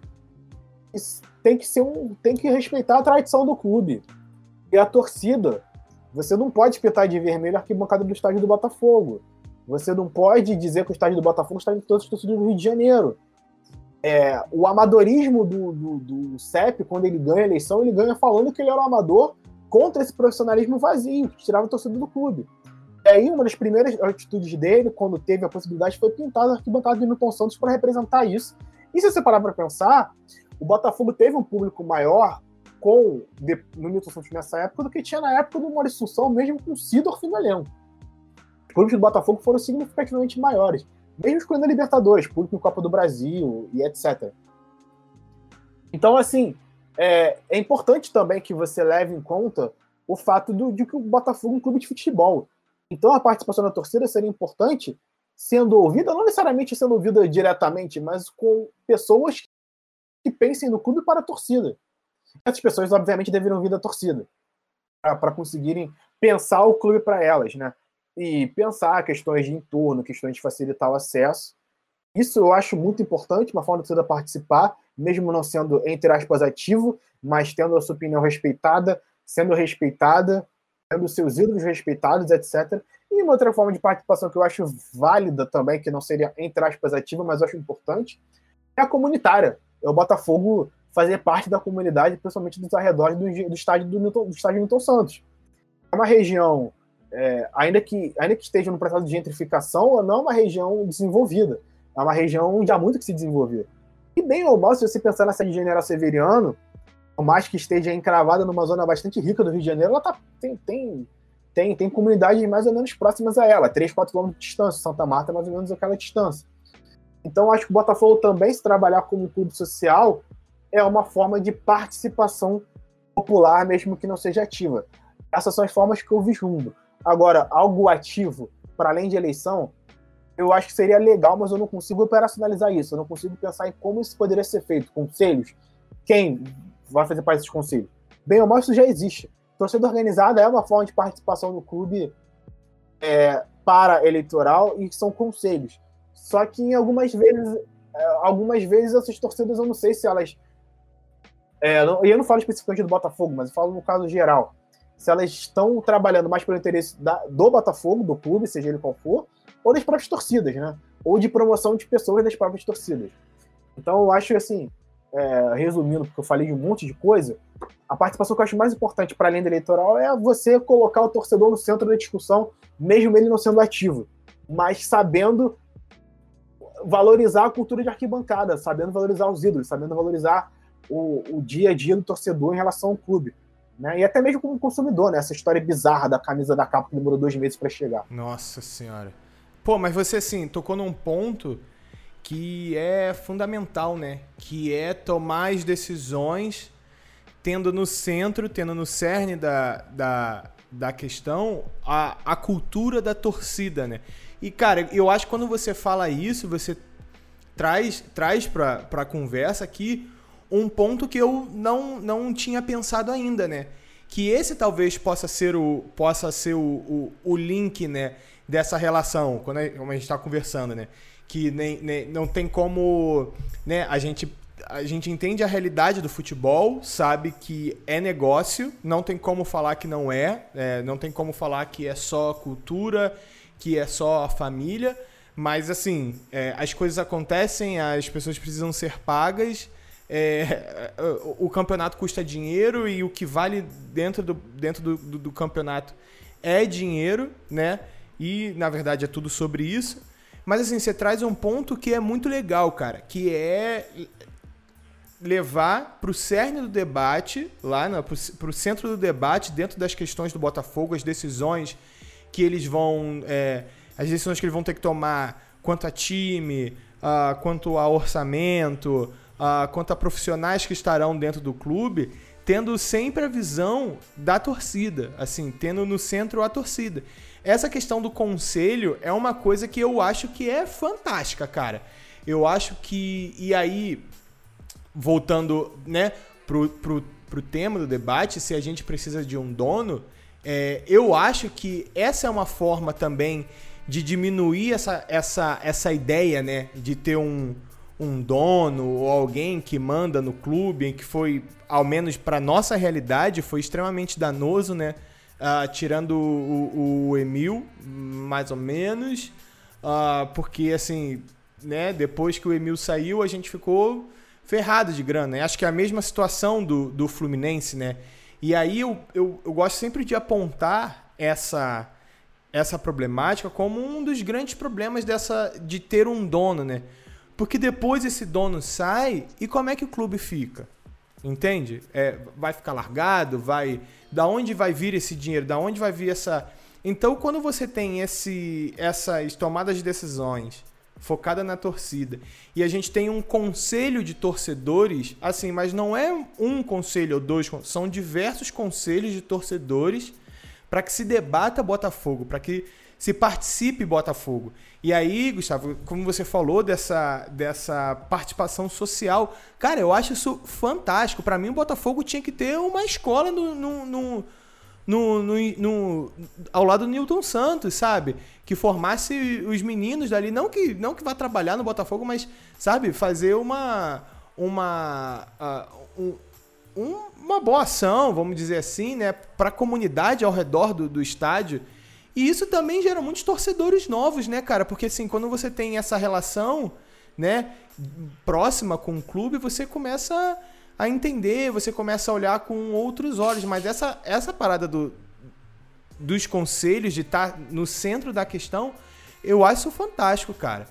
tem que ser um, tem que respeitar a tradição do clube e a torcida. Você não pode pintar de vermelho a arquibancada do estádio do Botafogo. Você não pode dizer que o estádio do Botafogo está em todas as torcidas do Rio de Janeiro. É, o amadorismo do, do, do CEP, quando ele ganha a eleição, ele ganha falando que ele era um amador contra esse profissionalismo vazio, que tirava o torcedor do clube. E aí, uma das primeiras atitudes dele, quando teve a possibilidade, foi pintar a arquibancada de Milton Santos para representar isso. E se você parar para pensar, o Botafogo teve um público maior com no Milton Santos nessa época do que tinha na época do Maurício Assunção, mesmo com o Sidorf no. Os públicos do Botafogo foram significativamente maiores, mesmo escolhendo a Libertadores, público em Copa do Brasil e etc. Então, assim, é, é, importante também que você leve em conta o fato do, de que o Botafogo é um clube de futebol. Então a participação da torcida seria importante sendo ouvida, não necessariamente sendo ouvida diretamente, mas com pessoas que pensem no clube para a torcida. Essas pessoas, obviamente, deveriam vir da torcida para conseguirem pensar o clube para elas, né? E pensar questões de entorno, questões de facilitar o acesso. Isso eu acho muito importante, uma forma de torcida participar mesmo não sendo, entre aspas, ativo, mas tendo a sua opinião respeitada, sendo respeitada, tendo seus ídolos respeitados, etc. E uma outra forma de participação que eu acho válida também, que não seria, entre aspas, ativa, mas eu acho importante, é a comunitária. É o Botafogo fazer parte da comunidade, principalmente dos arredores do, do estádio do, Newton, do estádio Newton Santos. É uma região, é, ainda, que, ainda que esteja no processo de gentrificação, não é uma região desenvolvida. É uma região onde há muito que se desenvolver. E bem ou mal, se você pensar na de General Severiano, por mais que esteja encravada numa zona bastante rica do Rio de Janeiro, ela tá, tem, tem, tem, tem comunidades mais ou menos próximas a ela, 3, 4 quilômetros de distância. Santa Marta é mais ou menos aquela distância. Então, acho que o Botafogo também, se trabalhar como clube social, é uma forma de participação popular, mesmo que não seja ativa. Essas são as formas que eu vislumbro. Agora, algo ativo, para além de eleição, eu acho que seria legal, mas eu não consigo operacionalizar isso. Eu não consigo pensar em como isso poderia ser feito. Conselhos? Quem vai fazer parte desses conselhos? Bem ou mal, isso já existe. Torcida organizada é uma forma de participação no clube é, para eleitoral e são conselhos. Só que em algumas vezes, é, algumas vezes essas torcidas eu não sei se elas é, e eu não falo especificamente do Botafogo, mas eu falo no caso geral. Se elas estão trabalhando mais pelo interesse da, do Botafogo, do clube, seja ele qual for, ou das próprias torcidas, né? Ou de promoção de pessoas das próprias torcidas. Então eu acho assim, é, resumindo, porque eu falei de um monte de coisa, a participação que eu acho mais importante para além da eleitoral é você colocar o torcedor no centro da discussão, mesmo ele não sendo ativo, mas sabendo valorizar a cultura de arquibancada, sabendo valorizar os ídolos, sabendo valorizar o, o dia a dia do torcedor em relação ao clube. Né? E até mesmo como consumidor, né? Essa história bizarra da camisa da capa que demorou dois meses para chegar. Nossa senhora. Pô, mas você assim, tocou num ponto que é fundamental, né? Que é tomar as decisões tendo no centro, tendo no cerne da, da, da questão a, a cultura da torcida, né? E, cara, eu acho que quando você fala isso, você traz, traz pra, pra conversa que um ponto que eu não, não tinha pensado ainda, né? Que esse talvez possa ser o, possa ser o, o, o link, né? Dessa relação, quando a, como a gente está conversando, né? Que nem, nem, não tem como. Né, a, gente, a gente entende a realidade do futebol, sabe que é negócio, não tem como falar que não é, é não tem como falar que é só cultura, que é só família. Mas assim, é, as coisas acontecem, as pessoas precisam ser pagas é, o, o, campeonato custa dinheiro e o que vale dentro do, dentro do, do, do, campeonato é dinheiro, né? E na verdade é tudo sobre isso. Mas assim, você traz um ponto que é muito legal, cara, que é levar para o cerne do debate, lá para o centro do debate, dentro das questões do Botafogo, as decisões que eles vão. É, as decisões que eles vão ter que tomar quanto a time, uh, quanto a orçamento, uh, quanto a profissionais que estarão dentro do clube, tendo sempre a visão da torcida, assim, tendo no centro a torcida. Essa questão do conselho é uma coisa que eu acho que é fantástica, cara. Eu acho que. E aí, voltando, né, pro, pro, pro tema do debate, se a gente precisa de um dono, é, eu acho que essa é uma forma também de diminuir essa, essa, essa ideia, né, de ter um, um dono ou alguém que manda no clube, que foi, ao menos para nossa realidade, foi extremamente danoso, né? Uh, tirando o, o, Emil, mais ou menos, uh, porque assim, né? Depois que o Emil saiu, a gente ficou ferrado de grana. Acho que é a mesma situação do, do Fluminense, né? E aí eu, eu, eu gosto sempre de apontar essa essa problemática como um dos grandes problemas dessa de ter um dono, né? Porque depois esse dono sai e como é que o clube fica? Entende? É, vai ficar largado? Vai. Da onde vai vir esse dinheiro? Da onde vai vir essa. Então, quando você tem esse, essas tomadas de decisões focada na torcida e a gente tem um conselho de torcedores, assim, mas não é um conselho ou dois, são diversos conselhos de torcedores para que se debata Botafogo, para que se participe Botafogo. E aí, Gustavo, como você falou dessa, dessa participação social, cara, eu acho isso fantástico. Para mim, o Botafogo tinha que ter uma escola no, no, no no, ao lado do Newton Santos, sabe? Que formasse os meninos dali, não que não que vá trabalhar no Botafogo, mas sabe, fazer uma uma, uh, um, uma boa ação, vamos dizer assim, né, para a comunidade ao redor do, do estádio. E isso também gera muitos torcedores novos, né, cara? Porque assim, quando você tem essa relação, né, próxima com o clube, você começa a entender, você começa a olhar com outros olhos. Mas essa, essa parada do, dos conselhos, de estar tá no centro da questão, eu acho fantástico, cara.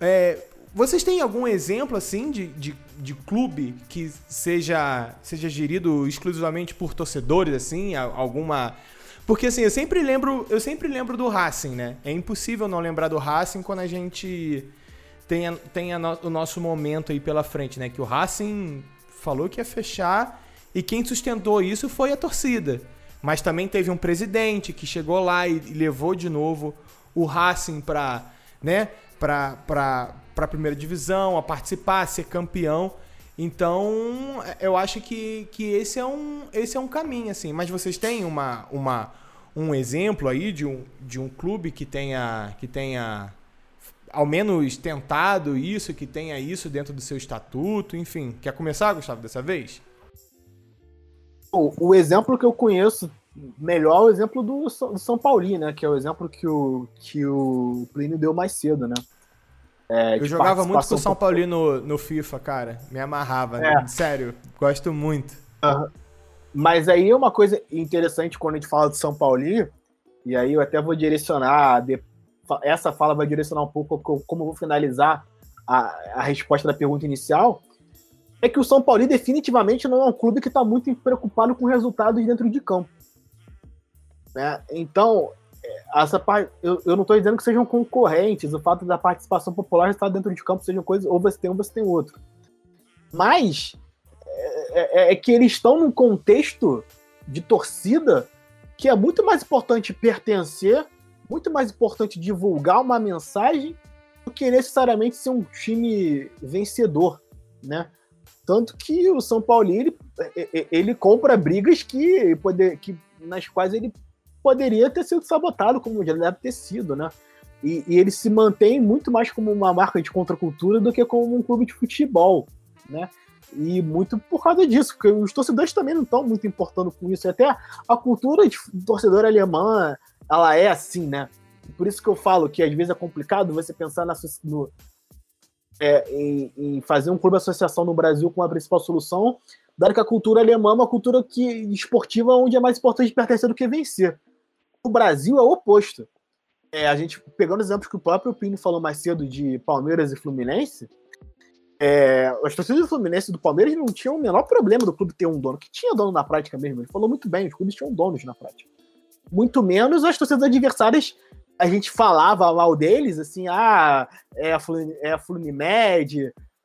É, vocês têm algum exemplo, assim, de, de, de, clube que seja, seja gerido exclusivamente por torcedores, assim? Alguma... Porque, assim, eu sempre lembro eu sempre lembro do Racing, né? É impossível não lembrar do Racing quando a gente tem, a, tem a no, o nosso momento aí pela frente, né? Que o Racing falou que ia fechar e quem sustentou isso foi a torcida. Mas também teve um presidente que chegou lá e, e levou de novo o Racing para né, para a primeira divisão, a participar, a ser campeão. Então, eu acho que, que esse, é um, esse é um caminho, assim. Mas vocês têm uma, uma, um exemplo aí de um, de um clube que tenha, que tenha ao menos tentado isso, que tenha isso dentro do seu estatuto, enfim. Quer começar, Gustavo, dessa vez? O, exemplo que eu conheço melhor é o exemplo do, do São Paulo, né? Que é o exemplo que o, que o Plínio deu mais cedo, né? É, eu jogava muito com o São Paulo no, no FIFA, cara. Me amarrava, né? é. né? Sério, gosto muito. Uhum. Mas aí é uma coisa interessante quando a gente fala do São Paulo, e aí eu até vou direcionar, essa fala vai direcionar um pouco como eu vou finalizar a, a resposta da pergunta inicial, é que o São Paulo definitivamente não é um clube que está muito preocupado com resultados dentro de campo. Né? Então, essa parte, eu, eu não estou dizendo que sejam concorrentes, o fato da participação popular estar dentro de campo seja coisa, ou você tem um, você tem outro. Mas é, é, é que eles estão num contexto de torcida que é muito mais importante pertencer, muito mais importante divulgar uma mensagem do que necessariamente ser um time vencedor, né? Tanto que o São Paulo ele, ele compra brigas que, poder, que nas quais ele poderia ter sido sabotado, como já deve ter sido, né? E, e, ele se mantém muito mais como uma marca de contracultura do que como um clube de futebol, né? E muito por causa disso, porque os torcedores também não estão muito importando com isso. E até a cultura de torcedor alemã, ela é assim, né? Por isso que eu falo que às vezes é complicado você pensar na, no, é, em, em, fazer um clube associação no Brasil com a principal solução, dado que a cultura alemã é uma cultura que, esportiva onde é mais importante pertencer do que vencer. O Brasil é o oposto. É, a gente, pegando exemplos que o próprio Pino falou mais cedo de Palmeiras e Fluminense, é, as torcidas do Fluminense e do Palmeiras não tinham o menor problema do clube ter um dono, que tinha dono na prática mesmo. Ele falou muito bem, os clubes tinham donos na prática. Muito menos as torcidas adversárias, a gente falava mal deles, assim, ah, é a, Flumin é a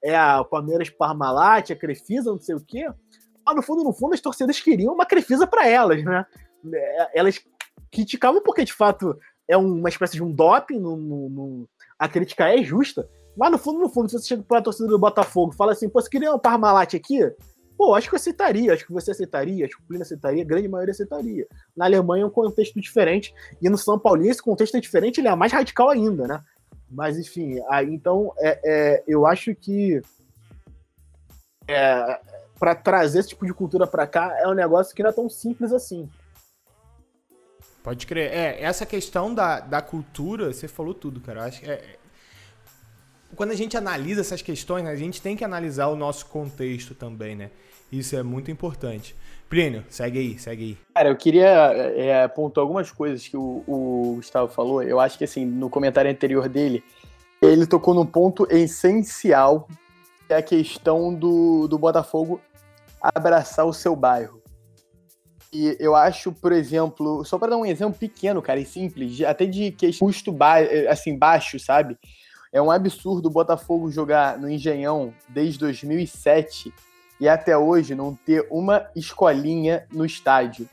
é a Palmeiras Parmalat, a Crefisa, não sei o quê. Mas no fundo, no fundo, as torcidas queriam uma Crefisa para elas, né? É, elas criticavam porque, de fato, é uma espécie de um doping, no, no, no... a crítica é justa, mas no fundo, no fundo, se você chega pra torcida do Botafogo e fala assim, pô, você queria um Parmalat aqui? Pô, acho que eu aceitaria, acho que você aceitaria, acho que o Plínio aceitaria, a grande maioria aceitaria. Na Alemanha é um contexto diferente, e no São Paulo esse contexto é diferente, ele é mais radical ainda, né? Mas enfim, aí, então é, é, eu acho que é, para trazer esse tipo de cultura para cá é um negócio que não é tão simples assim. Pode crer. É, essa questão da, da cultura, você falou tudo, cara. Acho que é, é, quando a gente analisa essas questões, né, a gente tem que analisar o nosso contexto também, né? Isso é muito importante. Plínio, segue aí, segue aí. Cara, eu queria é, apontar algumas coisas que o, o, Gustavo falou. Eu acho que, assim, no comentário anterior dele, ele tocou num ponto essencial, que é a questão do, do Botafogo abraçar o seu bairro. E eu acho, por exemplo, só para dar um exemplo pequeno, cara, e simples, até de custo ba assim, baixo, sabe? É um absurdo o Botafogo jogar no Engenhão desde 2007 e até hoje não ter uma escolinha no estádio.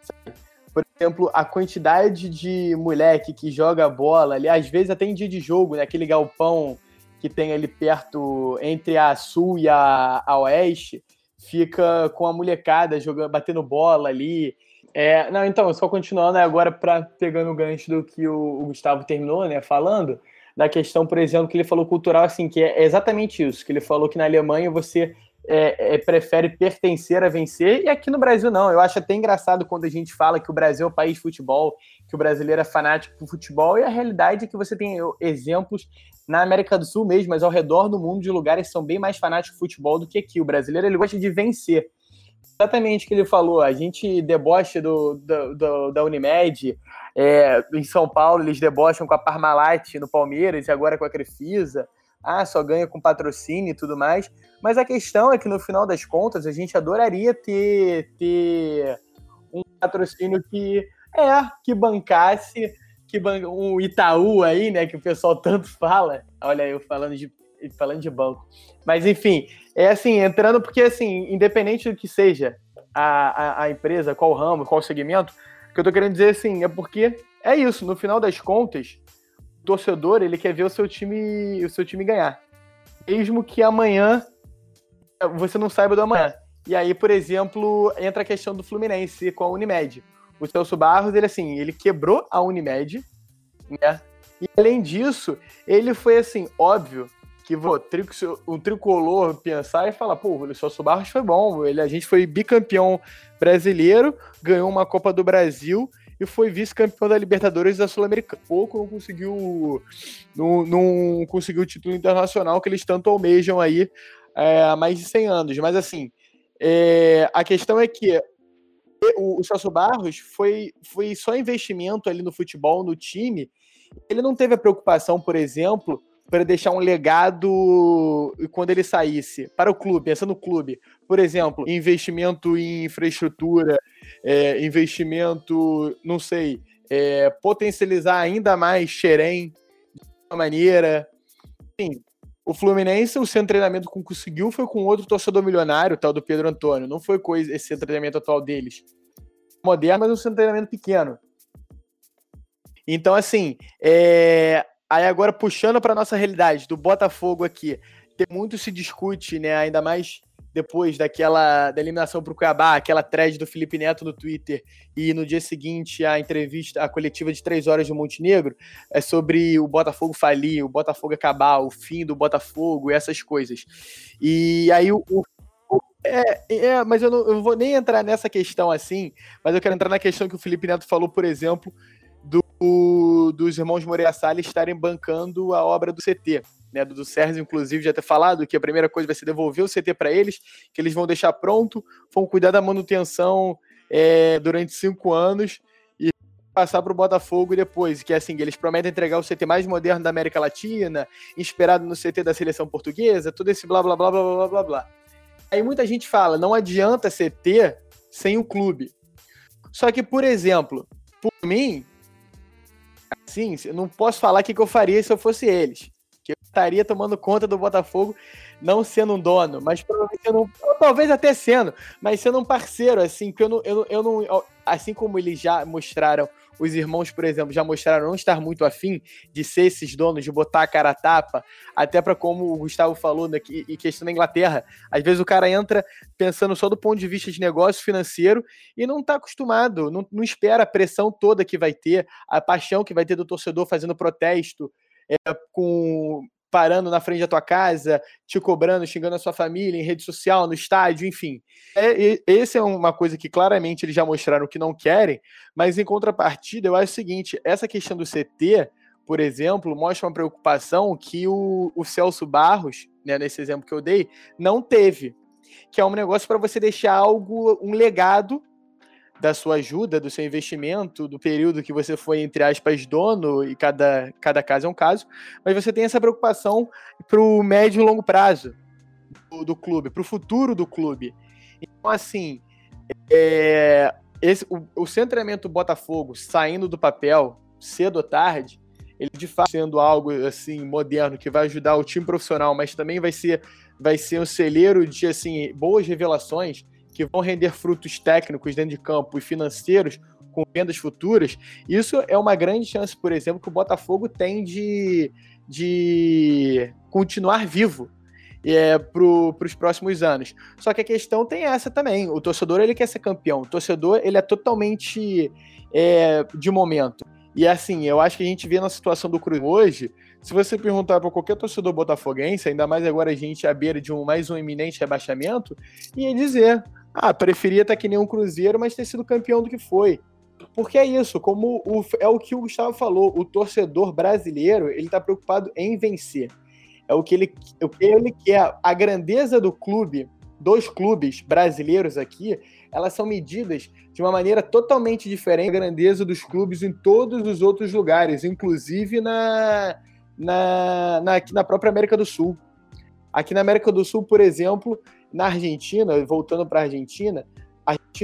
Sabe? Por exemplo, a quantidade de moleque que joga bola ali, às vezes até em dia de jogo, né? aquele galpão que tem ali perto entre a sul e a, a oeste, fica com a molecada jogando, batendo bola ali. É, não, então, só continuando agora para pegando o gancho do que o, o, Gustavo terminou, né, falando, da questão, por exemplo, que ele falou cultural, assim, que é exatamente isso, que ele falou que na Alemanha você é, é, prefere pertencer a vencer, e aqui no Brasil não. Eu acho até engraçado quando a gente fala que o Brasil é um país de futebol, que o brasileiro é fanático por futebol, e a realidade é que você tem exemplos na América do Sul mesmo, mas ao redor do mundo de lugares são bem mais fanáticos de futebol do que aqui. O brasileiro ele gosta de vencer. Exatamente o que ele falou, a gente debocha do, do, do da Unimed, é, em São Paulo eles debocham com a Parmalat no Palmeiras e agora com a Crefisa ah, só ganha com patrocínio e tudo mais. Mas a questão é que no final das contas a gente adoraria ter, ter um patrocínio que é que bancasse que ban... um Itaú aí, né, que o pessoal tanto fala. Olha eu falando de falando de banco. Mas enfim, é assim, entrando porque assim, independente do que seja a, a, a empresa, qual ramo, qual segmento, o que eu tô querendo dizer assim, é porque é isso, no final das contas, torcedor, ele quer ver o seu time, o seu time ganhar. Mesmo que amanhã você não saiba do amanhã. E aí, por exemplo, entra a questão do Fluminense com a Unimed. O Celso Barros, ele assim, ele quebrou a Unimed, né? E além disso, ele foi assim, óbvio que vou, um tricolor pensar e falar, pô, o Celso Barros foi bom, ele, a gente foi bicampeão brasileiro, ganhou uma Copa do Brasil e foi vice-campeão da Libertadores da Sul-Americana. Pouco não conseguiu, não, não conseguiu o título internacional que eles tanto almejam aí é, há mais de 100 anos. Mas assim, é, a questão é que o, o Celso Barros foi, foi só investimento ali no futebol, no time. Ele não teve a preocupação, por exemplo, para deixar um legado quando ele saísse para o clube, pensando no clube. Por exemplo, investimento em infraestrutura, é, investimento, não sei, é, potencializar ainda mais Xerém de uma maneira. Sim, o Fluminense, o centro treinamento que conseguiu foi com outro torcedor milionário, tal do Pedro Antônio. Não foi coisa esse treinamento atual deles. Moderno, mas um centro treinamento pequeno. Então, assim, é, Aí agora puxando para nossa realidade do Botafogo aqui, tem muito se discute, né, ainda mais depois daquela da eliminação para o Cuiabá, aquela thread do Felipe Neto no Twitter e no dia seguinte a entrevista, a coletiva de três horas do Montenegro, é sobre o Botafogo falir, o Botafogo acabar, o fim do Botafogo, essas coisas. E aí o, o é, é, mas eu não, eu vou nem entrar nessa questão assim, mas eu quero entrar na questão que o Felipe Neto falou, por exemplo, do, dos irmãos Moreira Salles estarem bancando a obra do CT. Né, do, Sérgio, inclusive, já ter falado que a primeira coisa vai ser devolver o CT para eles, que eles vão deixar pronto, vão cuidar da manutenção é, durante cinco anos e passar para o Botafogo depois, que é assim, eles prometem entregar o CT mais moderno da América Latina, inspirado no CT da seleção portuguesa, todo esse blá blá blá blá blá blá blá. Aí muita gente fala, não adianta CT sem o clube. Só que, por exemplo, por mim, Sim, eu não posso falar o que, que eu faria se eu fosse eles. Estaria tomando conta do Botafogo, não sendo um dono, mas sendo, talvez até sendo, mas sendo um parceiro, assim, que eu não, eu, eu não. Assim como eles já mostraram os irmãos, por exemplo, já mostraram não estar muito afim de ser esses donos, de botar a cara a tapa, até para como o Gustavo falou né, e questão da Inglaterra, às vezes o cara entra pensando só do ponto de vista de negócio financeiro e não está acostumado, não, não, espera a pressão toda que vai ter, a paixão que vai ter do torcedor fazendo protesto, é, com parando na frente da tua casa, te cobrando, xingando a sua família em rede social, no estádio, enfim. É, esse é uma coisa que claramente eles já mostraram que não querem, mas em contrapartida, eu acho o seguinte: essa questão do CT, por exemplo, mostra uma preocupação que o, o Celso Barros, né, nesse exemplo que eu dei, não teve. Que é um negócio para você deixar algo, um legado da sua ajuda, do seu investimento, do período que você foi, entre aspas, dono, e cada, cada caso é um caso, mas você tem essa preocupação para o médio e longo prazo do, do clube, para o futuro do clube. Então, assim, é, esse, o, o centramento Botafogo saindo do papel, cedo ou tarde, ele de fato sendo algo assim moderno que vai ajudar o time profissional, mas também vai ser vai ser um celeiro de assim boas revelações que vão render frutos técnicos dentro de campo e financeiros com vendas futuras, isso é uma grande chance, por exemplo, que o Botafogo tem de, de continuar vivo é, para os próximos anos. Só que a questão tem essa também. O torcedor ele quer ser campeão. O torcedor ele é totalmente é, de momento. E assim, eu acho que a gente vê na situação do Cruzeiro hoje, se você perguntar para qualquer torcedor botafoguense, ainda mais agora a gente à beira de um mais um iminente rebaixamento, ia dizer: ah, preferia estar que nem um Cruzeiro, mas ter sido campeão do que foi. Porque é isso, como o, é o que o Gustavo falou, o torcedor brasileiro ele está preocupado em vencer. É o que ele, o que ele quer. A grandeza do clube, dos clubes brasileiros aqui, elas são medidas de uma maneira totalmente diferente da grandeza dos clubes em todos os outros lugares, inclusive na, na, na, na própria América do Sul. Aqui na América do Sul, por exemplo, na Argentina, voltando para a Argentina,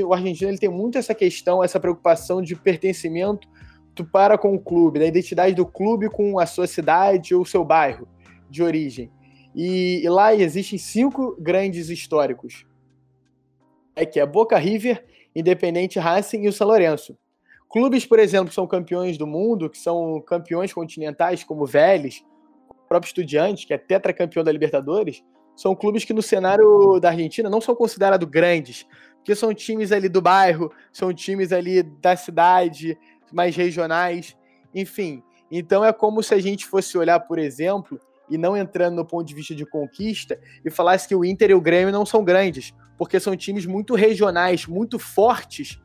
o argentino ele tem muito essa questão, essa preocupação de pertencimento para com o clube, da identidade do clube com a sua cidade ou seu bairro de origem. E, e lá existem cinco grandes históricos, é que é Boca River, Independente Racing e o São Lourenço. Clubes, por exemplo, que são campeões do mundo, que são campeões continentais, como Vélez, o próprio Estudiantes, que é tetracampeão da Libertadores, são clubes que no cenário da Argentina não são considerados grandes, porque são times ali do bairro, são times ali da cidade, mais regionais, enfim. Então é como se a gente fosse olhar, por exemplo, e não entrando no ponto de vista de conquista, e falasse que o Inter e o Grêmio não são grandes, porque são times muito regionais, muito fortes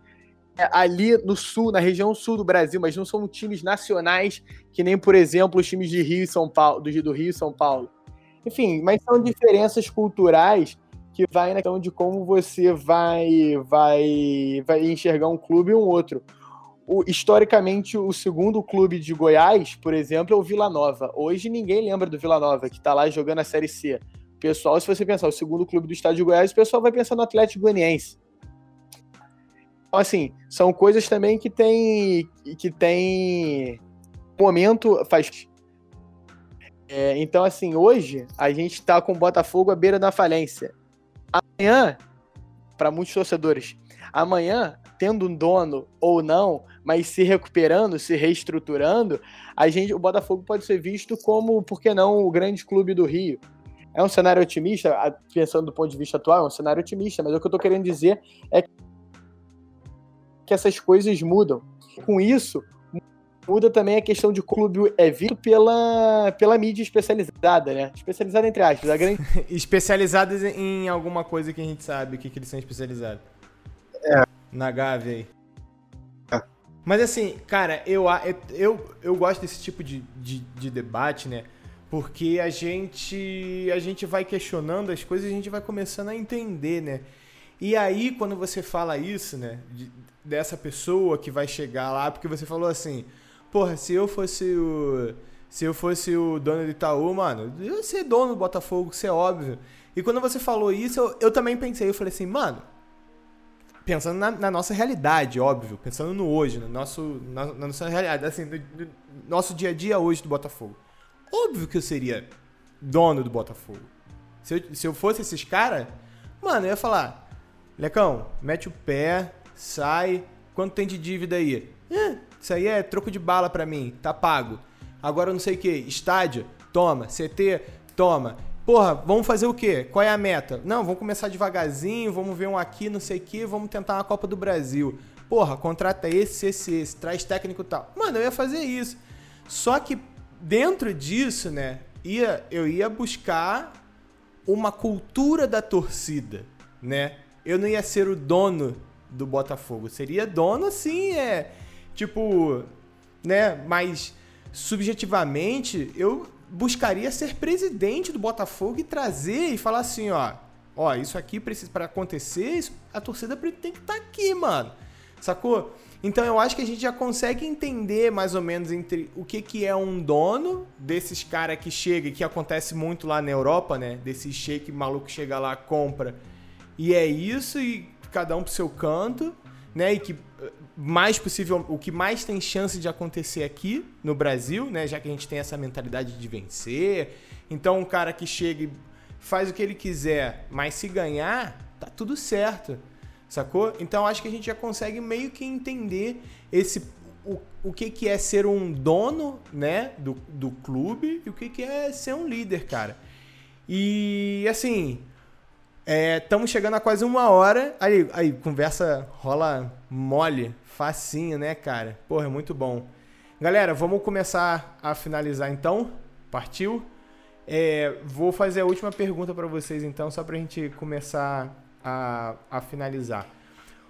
é, ali no sul, na região sul do Brasil, mas não são times nacionais, que nem, por exemplo, os times de Rio e São Paulo, do, do Rio e São Paulo. Enfim, mas são diferenças culturais que vai na questão de como você vai, vai, vai enxergar um clube e um outro. O, historicamente, o segundo clube de Goiás, por exemplo, é o Vila Nova. Hoje ninguém lembra do Vila Nova, que está lá jogando a Série C. pessoal, se você pensar o segundo clube do estado de Goiás, o pessoal vai pensar no Atlético Goianiense. Então, assim, são coisas também que tem que tem momento faz é, então, assim, hoje a gente está com o Botafogo à beira da falência. Amanhã, para muitos torcedores, amanhã, tendo um dono ou não, mas se recuperando, se reestruturando, a gente, o Botafogo pode ser visto como, por que não, o grande clube do Rio. É um cenário otimista, pensando do ponto de vista atual, é um cenário otimista, mas o que eu estou querendo dizer é que essas coisas mudam. Com isso, muda também a questão de clube é visto pela, pela mídia especializada, né? Especializada entre aspas. A grande... Especializadas em alguma coisa que a gente sabe o que, que eles são especializados. É. Na Gávea aí. É. Mas assim, cara, eu, eu, eu gosto desse tipo de, de, de, debate, né? Porque a gente, a gente vai questionando as coisas e a gente vai começando a entender, né? E aí, quando você fala isso, né? De, dessa pessoa que vai chegar lá, porque você falou assim, Porra, se eu fosse o. Se eu fosse o dono do Itaú, mano, eu ia ser dono do Botafogo, isso é óbvio. E quando você falou isso, eu, eu também pensei, eu falei assim, mano, pensando na, na, nossa realidade, óbvio, pensando no hoje, no nosso, na, na nossa realidade, assim, no, no, nosso dia a dia hoje do Botafogo. Óbvio que eu seria dono do Botafogo. Se eu, se eu fosse esses caras, mano, eu ia falar, Lecão, mete o pé, sai, quanto tem de dívida aí? Eh, isso aí é troco de bala para mim, tá pago. Agora não sei o que, estádio, toma. CT, toma. Porra, vamos fazer o quê? Qual é a meta? Não, vamos começar devagarzinho, vamos ver um aqui, não sei o que, vamos tentar uma Copa do Brasil. Porra, contrata esse, esse, esse, traz técnico e tal. Mano, eu ia fazer isso. Só que dentro disso, né, ia, eu ia buscar uma cultura da torcida, né? Eu não ia ser o dono do Botafogo. Seria dono, assim, é Tipo, né, mas subjetivamente eu buscaria ser presidente do Botafogo e trazer e falar assim, ó, ó, isso aqui precisa para acontecer, isso, a torcida tem que estar tá aqui, mano. Sacou? Então eu acho que a gente já consegue entender mais ou menos entre o que, que é um dono desses cara que chega, e que acontece muito lá na Europa, né? Desse shake maluco chega lá, compra. E é isso, e cada um pro seu canto, né? E que mais possível, o que mais tem chance de acontecer aqui no Brasil, né? Já que a gente tem essa mentalidade de vencer. Então, um cara que chega e faz o que ele quiser, mas se ganhar, tá tudo certo. Sacou? Então, acho que a gente já consegue meio que entender esse o, o que, que é ser um dono, né, do, do clube e o que, que é ser um líder, cara. E assim, estamos é, chegando a quase uma hora. Aí, aí, conversa rola mole, facinho, né, cara? Porra, é muito bom. Galera, vamos começar a finalizar então. Partiu? É, vou fazer a última pergunta para vocês, então, só para a gente começar a, a finalizar.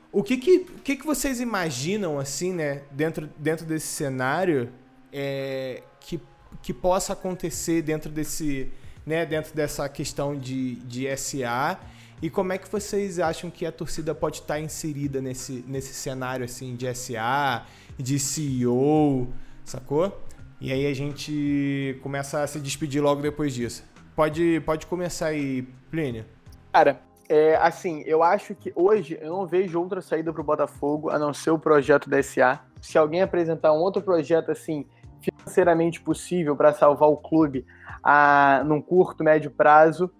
O que que, que que vocês imaginam, assim, né, dentro, dentro desse cenário é, que, que possa acontecer dentro desse, né, dentro dessa questão de, de SA e como é que vocês acham que a torcida pode estar inserida nesse, nesse cenário, assim, de SA, de CEO, sacou? E aí a gente começa a se despedir logo depois disso. Pode, pode começar aí, Plínio. Cara, é, assim, eu acho que hoje eu não vejo outra saída para o Botafogo a não ser o projeto da SA. Se alguém apresentar um outro projeto assim financeiramente possível para salvar o clube a, num curto, médio prazo,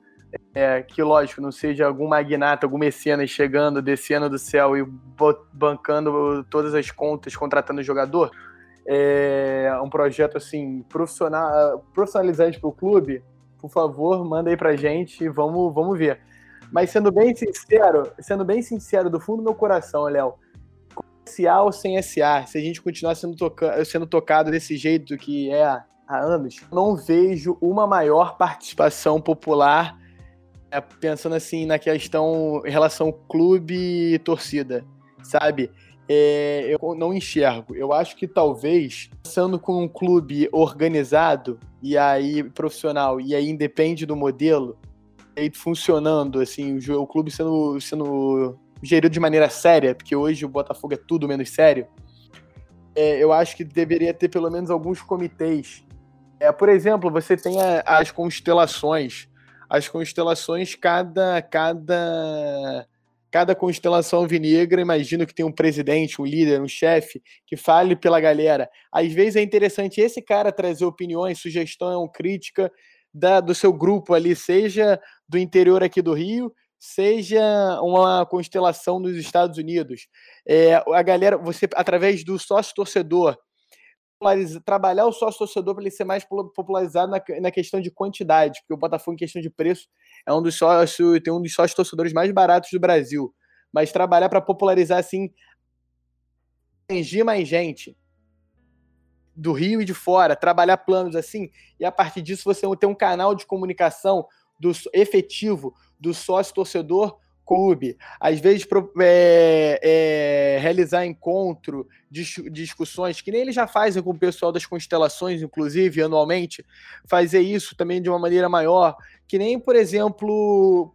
é, que lógico, não seja algum magnata, algum mecenas chegando, descendo do céu e bancando todas as contas, contratando jogador, é um projeto assim profissional, profissionalizante para o clube, por favor, manda aí para gente e vamos, vamos ver. Mas sendo bem sincero, sendo bem sincero do fundo do meu coração, Léo, SA ou sem SA, se a gente continuar sendo, toca sendo tocado desse jeito que é há anos, não vejo uma maior participação popular é, pensando assim na questão em relação clube e torcida, sabe? É, eu não enxergo. Eu acho que talvez, sendo com um clube organizado e aí profissional e aí independe do modelo, aí funcionando, assim, o, o clube sendo, sendo gerido de maneira séria, porque hoje o Botafogo é tudo menos sério, é, eu acho que deveria ter pelo menos alguns comitês. É, por exemplo, você tem a, as constelações. As constelações, cada, cada, cada constelação vinegra, imagino que tem um presidente, um líder, um chefe, que fale pela galera. Às vezes é interessante esse cara trazer opiniões, sugestão, crítica da, do seu grupo ali, seja do interior aqui do Rio, seja uma constelação dos Estados Unidos. É, a galera, você, através do sócio torcedor, trabalhar o sócio torcedor para ele ser mais popularizado na, na, questão de quantidade, porque o Botafogo, em questão de preço, é um dos sócios, tem um dos sócios torcedores mais baratos do Brasil. Mas trabalhar para popularizar assim, atingir mais gente do Rio e de fora, trabalhar planos assim, e a partir disso você ter um canal de comunicação do efetivo do sócio torcedor clube, às vezes é, é, realizar encontro, dis, discussões, que nem eles já fazem com o pessoal das constelações, inclusive, anualmente, fazer isso também de uma maneira maior, que nem, por exemplo,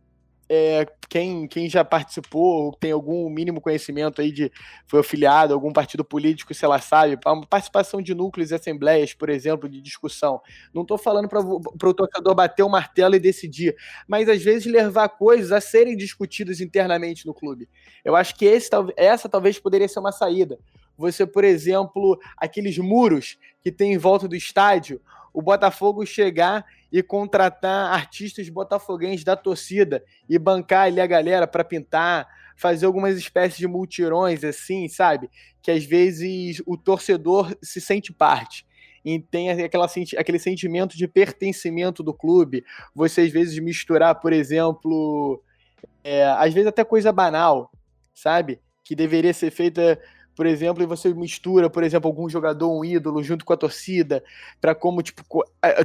é, quem, quem já participou, tem algum mínimo conhecimento aí de foi afiliado algum partido político, sei lá, sabe, participação de núcleos e assembleias, por exemplo, de discussão. Não estou falando para o torcedor bater o martelo e decidir, mas às vezes levar coisas a serem discutidas internamente no clube. Eu acho que esse, essa talvez poderia ser uma saída. Você, por exemplo, aqueles muros que tem em volta do estádio, o Botafogo chegar e contratar artistas botafoguenses da torcida e bancar ali a galera para pintar, fazer algumas espécies de multirões assim, sabe? Que às vezes o torcedor se sente parte e tem aquela, aquele sentimento de pertencimento do clube. Você às vezes misturar, por exemplo, é, às vezes até coisa banal, sabe? Que deveria ser feita por exemplo, e você mistura, por exemplo, algum jogador, um ídolo, junto com a torcida, para como, tipo,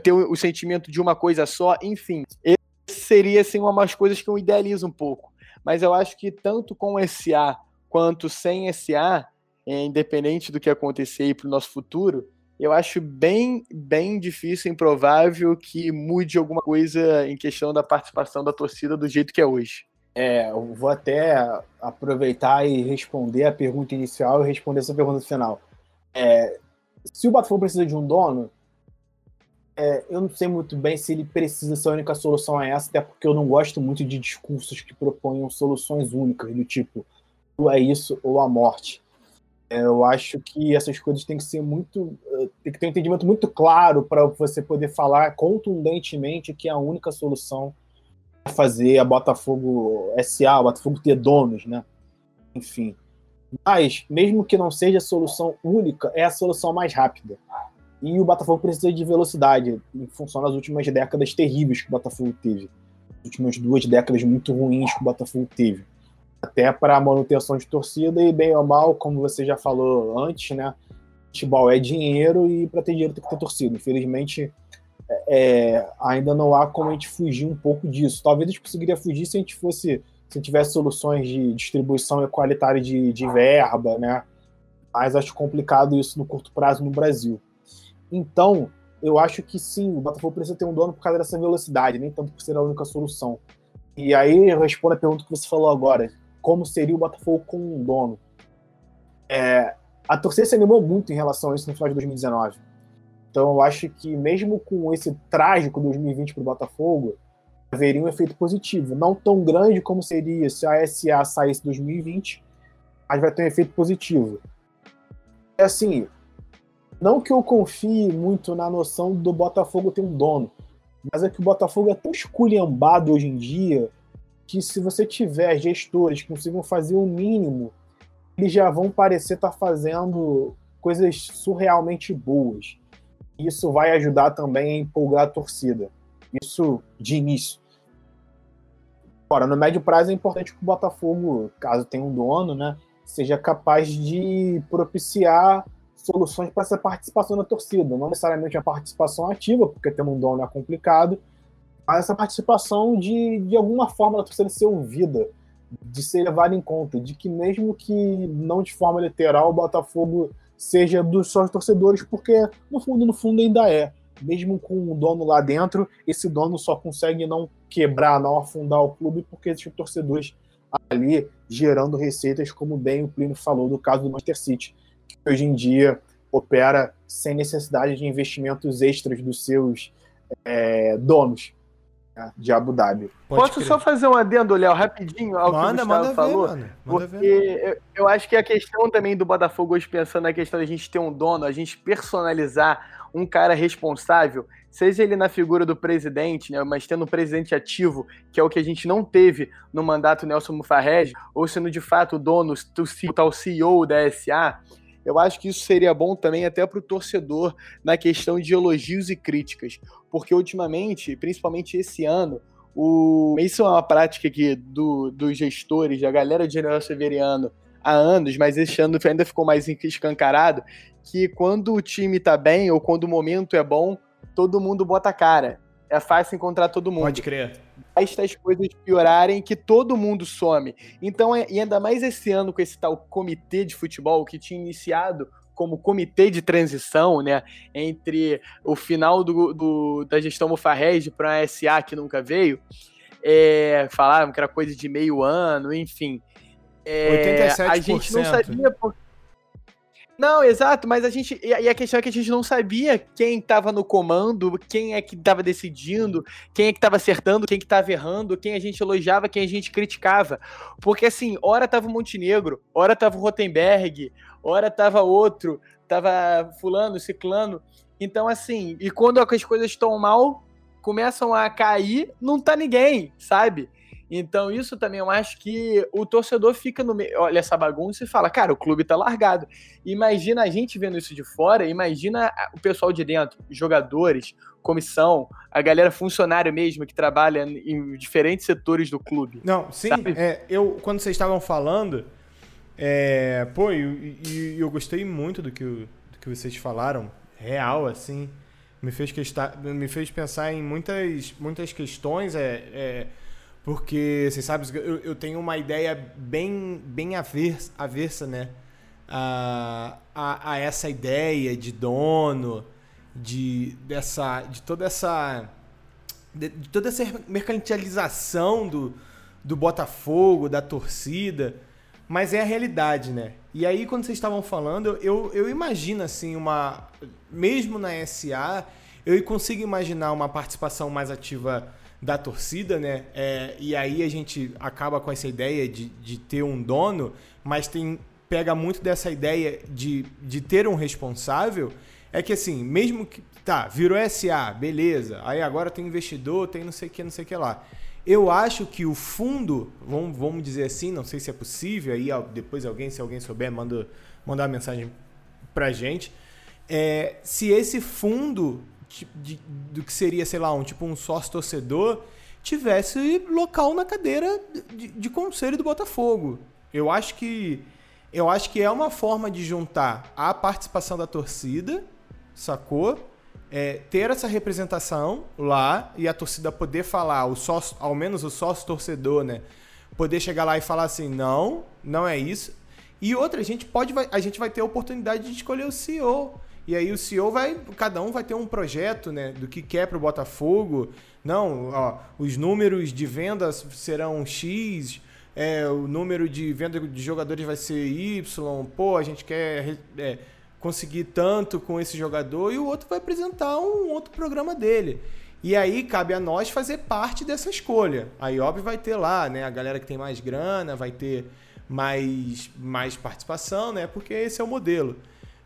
ter o, sentimento de uma coisa só, enfim. Esse seria, assim, uma das coisas que eu idealizo um pouco. Mas eu acho que tanto com SA quanto sem SA, é, independente do que acontecer para o nosso futuro, eu acho bem, bem difícil, improvável que mude alguma coisa em questão da participação da torcida do jeito que é hoje. É, eu vou até aproveitar e responder a pergunta inicial e responder essa pergunta final. É, se o Botafogo precisa de um dono, é, eu não sei muito bem se ele precisa, se a única solução é essa, até porque eu não gosto muito de discursos que proponham soluções únicas, do tipo, ou é isso ou a morte. É, eu acho que essas coisas têm que ser muito. É, tem que ter um entendimento muito claro para você poder falar contundentemente que a única solução fazer a Botafogo SA, a Botafogo ter donos, né? Enfim. Mas, mesmo que não seja a solução única, é a solução mais rápida. E o Botafogo precisa de velocidade, em função das últimas décadas terríveis que o Botafogo teve. As últimas duas décadas muito ruins que o Botafogo teve. Até para a manutenção de torcida e, bem ou mal, como você já falou antes, né? Futebol é dinheiro e para ter dinheiro tem que ter torcida. Infelizmente, é, ainda não há como a gente fugir um pouco disso. Talvez a gente conseguiria fugir se a gente fosse se tivesse soluções de distribuição equalitária de, de verba, né? Mas acho complicado isso no curto prazo no Brasil. Então, eu acho que sim, o Botafogo precisa ter um dono por causa dessa velocidade, nem tanto por ser a única solução. E aí eu respondo a pergunta que você falou agora: como seria o Botafogo com um dono? É, a torcida se animou muito em relação a isso no final de 2019. Então eu acho que mesmo com esse trágico 2020 para o Botafogo, haveria um efeito positivo. Não tão grande como seria se a SA saísse em 2020, mas vai ter um efeito positivo. É assim, não que eu confie muito na noção do Botafogo ter um dono, mas é que o Botafogo é tão esculhambado hoje em dia que se você tiver gestores que consigam fazer o mínimo, eles já vão parecer estar tá fazendo coisas surrealmente boas. Isso vai ajudar também a empolgar a torcida. Isso de início. Ora, no médio prazo é importante que o Botafogo, caso tenha um dono, né, seja capaz de propiciar soluções para essa participação da torcida. Não necessariamente a participação ativa, porque ter um dono é complicado, mas essa participação de, de alguma forma da torcida ser ouvida, de ser levada em conta, de que mesmo que não de forma literal, o Botafogo seja dos seus torcedores, porque no fundo, no fundo ainda é. Mesmo com o dono lá dentro, esse dono só consegue não quebrar, não afundar o clube, porque existem torcedores ali gerando receitas, como bem o Plínio falou do caso do Manchester City que hoje em dia opera sem necessidade de investimentos extras dos seus é, donos de Abu Dhabi. Pode Posso crer. só fazer um adendo, Léo, rapidinho ao manda, que o Gustavo falou? Ver, mano. Manda porque ver. Eu, eu acho que a questão também do Botafogo hoje, pensando na questão da gente ter um dono, a gente personalizar um cara responsável, seja ele na figura do presidente, né, mas tendo um presidente ativo, que é o que a gente não teve no mandato Nelson Mufarrege, ou sendo de fato o dono, o tal CEO da SA, eu acho que isso seria bom também até para o torcedor na questão de elogios e críticas, porque ultimamente, principalmente esse ano, o... isso é uma prática aqui do, dos gestores, da galera de General Severiano há anos, mas esse ano ainda ficou mais escancarado, que quando o time está bem ou quando o momento é bom, todo mundo bota a cara. É fácil encontrar todo mundo. Pode crer estas coisas piorarem que todo mundo some. Então, é, e ainda mais esse ano com esse tal comitê de futebol que tinha iniciado como comitê de transição, né, entre o final do, do da gestão Mufarrege para a SA que nunca veio, é, falaram que era coisa de meio ano, enfim. É, 87%. A gente não sabia porque não, exato, mas a gente. E a questão é que a gente não sabia quem estava no comando, quem é que estava decidindo, quem é que estava acertando, quem que estava errando, quem a gente elogiava, quem a gente criticava. Porque assim, hora tava o Montenegro, hora tava o Rotenberg, hora tava outro, tava fulano, ciclano. Então, assim, e quando as coisas estão mal, começam a cair, não tá ninguém, sabe? Então, isso também eu acho que o torcedor fica no meio, olha essa bagunça e fala, cara, o clube tá largado. Imagina a gente vendo isso de fora, imagina o pessoal de dentro, jogadores, comissão, a galera funcionária mesmo que trabalha em diferentes setores do clube. Não, sim, é, eu, quando vocês estavam falando, é, pô, e eu, eu, gostei muito do que, do que vocês falaram, real, assim, me fez, me fez pensar em muitas, muitas questões, é, é porque, vocês sabem, eu, eu tenho uma ideia bem, bem aversa, aversa né? A, a, a, essa ideia de dono, de, dessa, de toda essa. De, de toda essa mercantilização do, do Botafogo, da torcida. Mas é a realidade, né? E aí, quando vocês estavam falando, eu, eu imagino assim, uma. Mesmo na SA, eu consigo imaginar uma participação mais ativa da torcida, né? É, e aí a gente acaba com essa ideia de, de ter um dono, mas tem pega muito dessa ideia de, de ter um responsável. É que assim, mesmo que. Tá, virou SA, beleza. Aí agora tem investidor, tem não sei o que, não sei o que lá. Eu acho que o fundo, vamos, vamos dizer assim, não sei se é possível, aí depois alguém, se alguém souber, manda, mandar uma mensagem pra gente. É, se esse fundo de, do que seria, sei lá, um tipo um sócio torcedor, tivesse local na cadeira de, de conselho do Botafogo. Eu acho que eu acho que é uma forma de juntar a participação da torcida, sacou? é, ter essa representação lá e a torcida poder falar, o sócio, ao menos o sócio torcedor, né? Poder chegar lá e falar assim, não, não é isso. E outra, a gente pode, a gente vai ter a oportunidade de escolher o CEO. E aí o CEO vai, cada um vai ter um projeto, né, do que quer para o Botafogo. Não, ó, os números de vendas serão X, é, o número de venda de jogadores vai ser Y. Pô, a gente quer é, conseguir tanto com esse jogador e o outro vai apresentar um outro programa dele. E aí cabe a nós fazer parte dessa escolha. Aí óbvio vai ter lá, né, a galera que tem mais grana, vai ter mais mais participação, né? Porque esse é o modelo.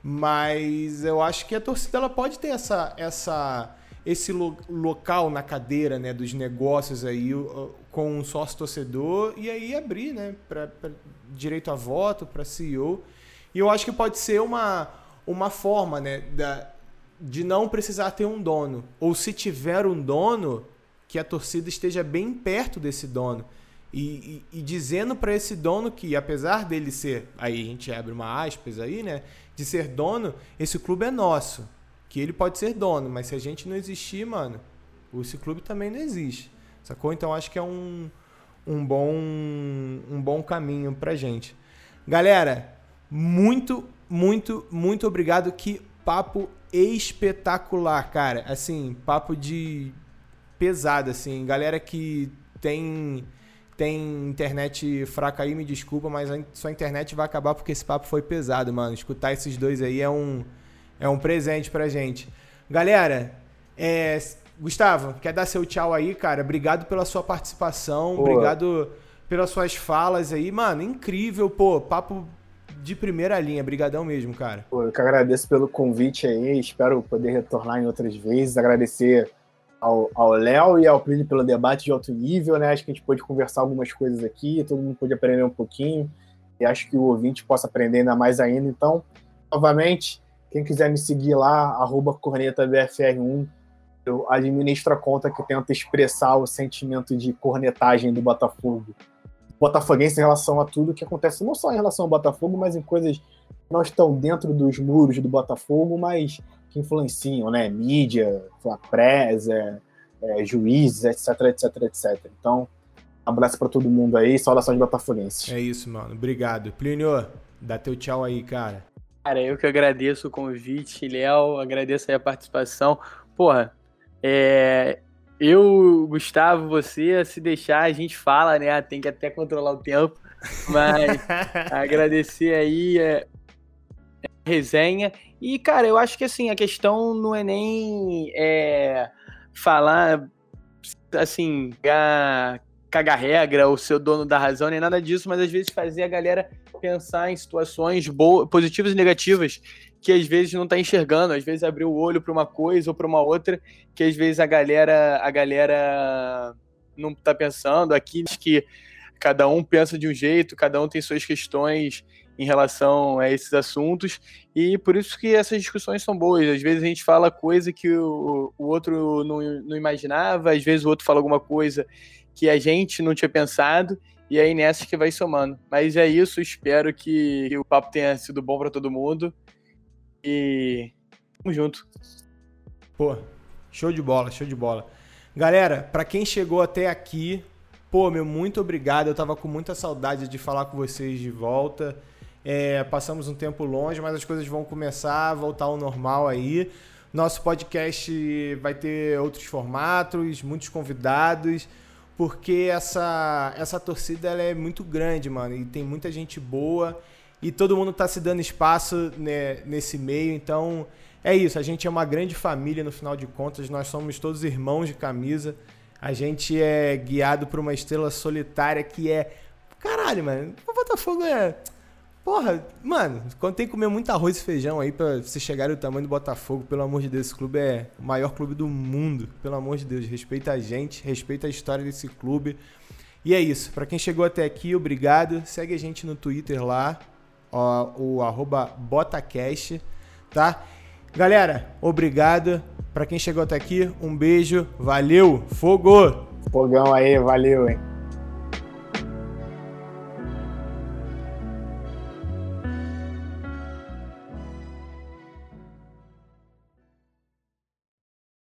Mas eu acho que a torcida ela pode ter essa, essa, esse lo local na cadeira né, dos negócios aí com um sócio torcedor e aí abrir né, para direito a voto, para CEO. E eu acho que pode ser uma, uma forma né, da, de não precisar ter um dono. Ou se tiver um dono, que a torcida esteja bem perto desse dono. E, e, e dizendo para esse dono que, apesar dele ser, aí a gente abre uma aspas aí, né? De ser dono, esse clube é nosso. Que ele pode ser dono, mas se a gente não existir, mano, esse clube também não existe. Sacou? Então acho que é um, um, bom, um bom caminho pra gente. Galera, muito, muito, muito obrigado. Que papo espetacular, cara. Assim, papo de pesado, assim. Galera que tem tem internet fraca aí, me desculpa, mas a sua internet vai acabar porque esse papo foi pesado, mano. Escutar esses dois aí é um, é um presente pra gente. Galera, é, Gustavo, quer dar seu tchau aí, cara? Obrigado pela sua participação, pô. obrigado pelas suas falas aí. Mano, incrível, pô, papo de primeira linha. Brigadão mesmo, cara. Pô, eu que agradeço pelo convite aí, espero poder retornar em outras vezes, agradecer ao Léo e ao Plínio pelo debate de alto nível, né? Acho que a gente pôde conversar algumas coisas aqui, todo mundo pôde aprender um pouquinho, e acho que o ouvinte possa aprender ainda mais ainda. Então, novamente, quem quiser me seguir lá, arroba cornetabfr1, eu administro a conta que tenta expressar o sentimento de cornetagem do Botafogo. Botafoguense em relação a tudo que acontece, não só em relação ao Botafogo, mas em coisas que não estão dentro dos muros do Botafogo, mas que influenciam, né? Mídia, press, é, é, juízes, etc, etc, etc. Então, um abraço para todo mundo aí, saudações botafoguenses. É isso, mano. Obrigado. Plínio, dá teu tchau aí, cara. Cara, eu que agradeço o convite, Léo, agradeço aí a participação. Porra, é, eu, Gustavo, você, se deixar, a gente fala, né? Tem que até controlar o tempo. Mas agradecer aí é, a resenha e, cara, eu acho que assim, a questão não é nem é, falar assim, cagar regra, ou ser dono da razão, nem nada disso, mas às vezes fazer a galera pensar em situações boas, positivas e negativas que às vezes não tá enxergando, às vezes abrir o olho para uma coisa ou para uma outra, que às vezes a galera a galera não tá pensando, aqui que cada um pensa de um jeito, cada um tem suas questões em relação a esses assuntos e por isso que essas discussões são boas. Às vezes a gente fala coisa que o, o outro não, não imaginava, às vezes o outro fala alguma coisa que a gente não tinha pensado e aí nessa que vai somando. Mas é isso, espero que, que o papo tenha sido bom para todo mundo e tamo junto. Pô, show de bola, show de bola. Galera, para quem chegou até aqui, pô, meu, muito obrigado. Eu tava com muita saudade de falar com vocês de volta. É, passamos um tempo longe, mas as coisas vão começar a voltar ao normal aí. Nosso podcast vai ter outros formatos, muitos convidados, porque essa, essa torcida ela é muito grande, mano, e tem muita gente boa e todo mundo tá se dando espaço né, nesse meio, então é isso. A gente é uma grande família no final de contas, nós somos todos irmãos de camisa. A gente é guiado por uma estrela solitária que é. Caralho, mano, o Botafogo é Porra, mano, quando tem que comer muito arroz e feijão aí pra você chegar ao tamanho do Botafogo, pelo amor de Deus, esse clube é o maior clube do mundo. Pelo amor de Deus, respeita a gente, respeita a história desse clube. E é isso. Para quem chegou até aqui, obrigado. Segue a gente no Twitter lá, ó, o Botacast, tá? Galera, obrigado. Para quem chegou até aqui, um beijo. Valeu. Fogo! Fogão aí, valeu, hein?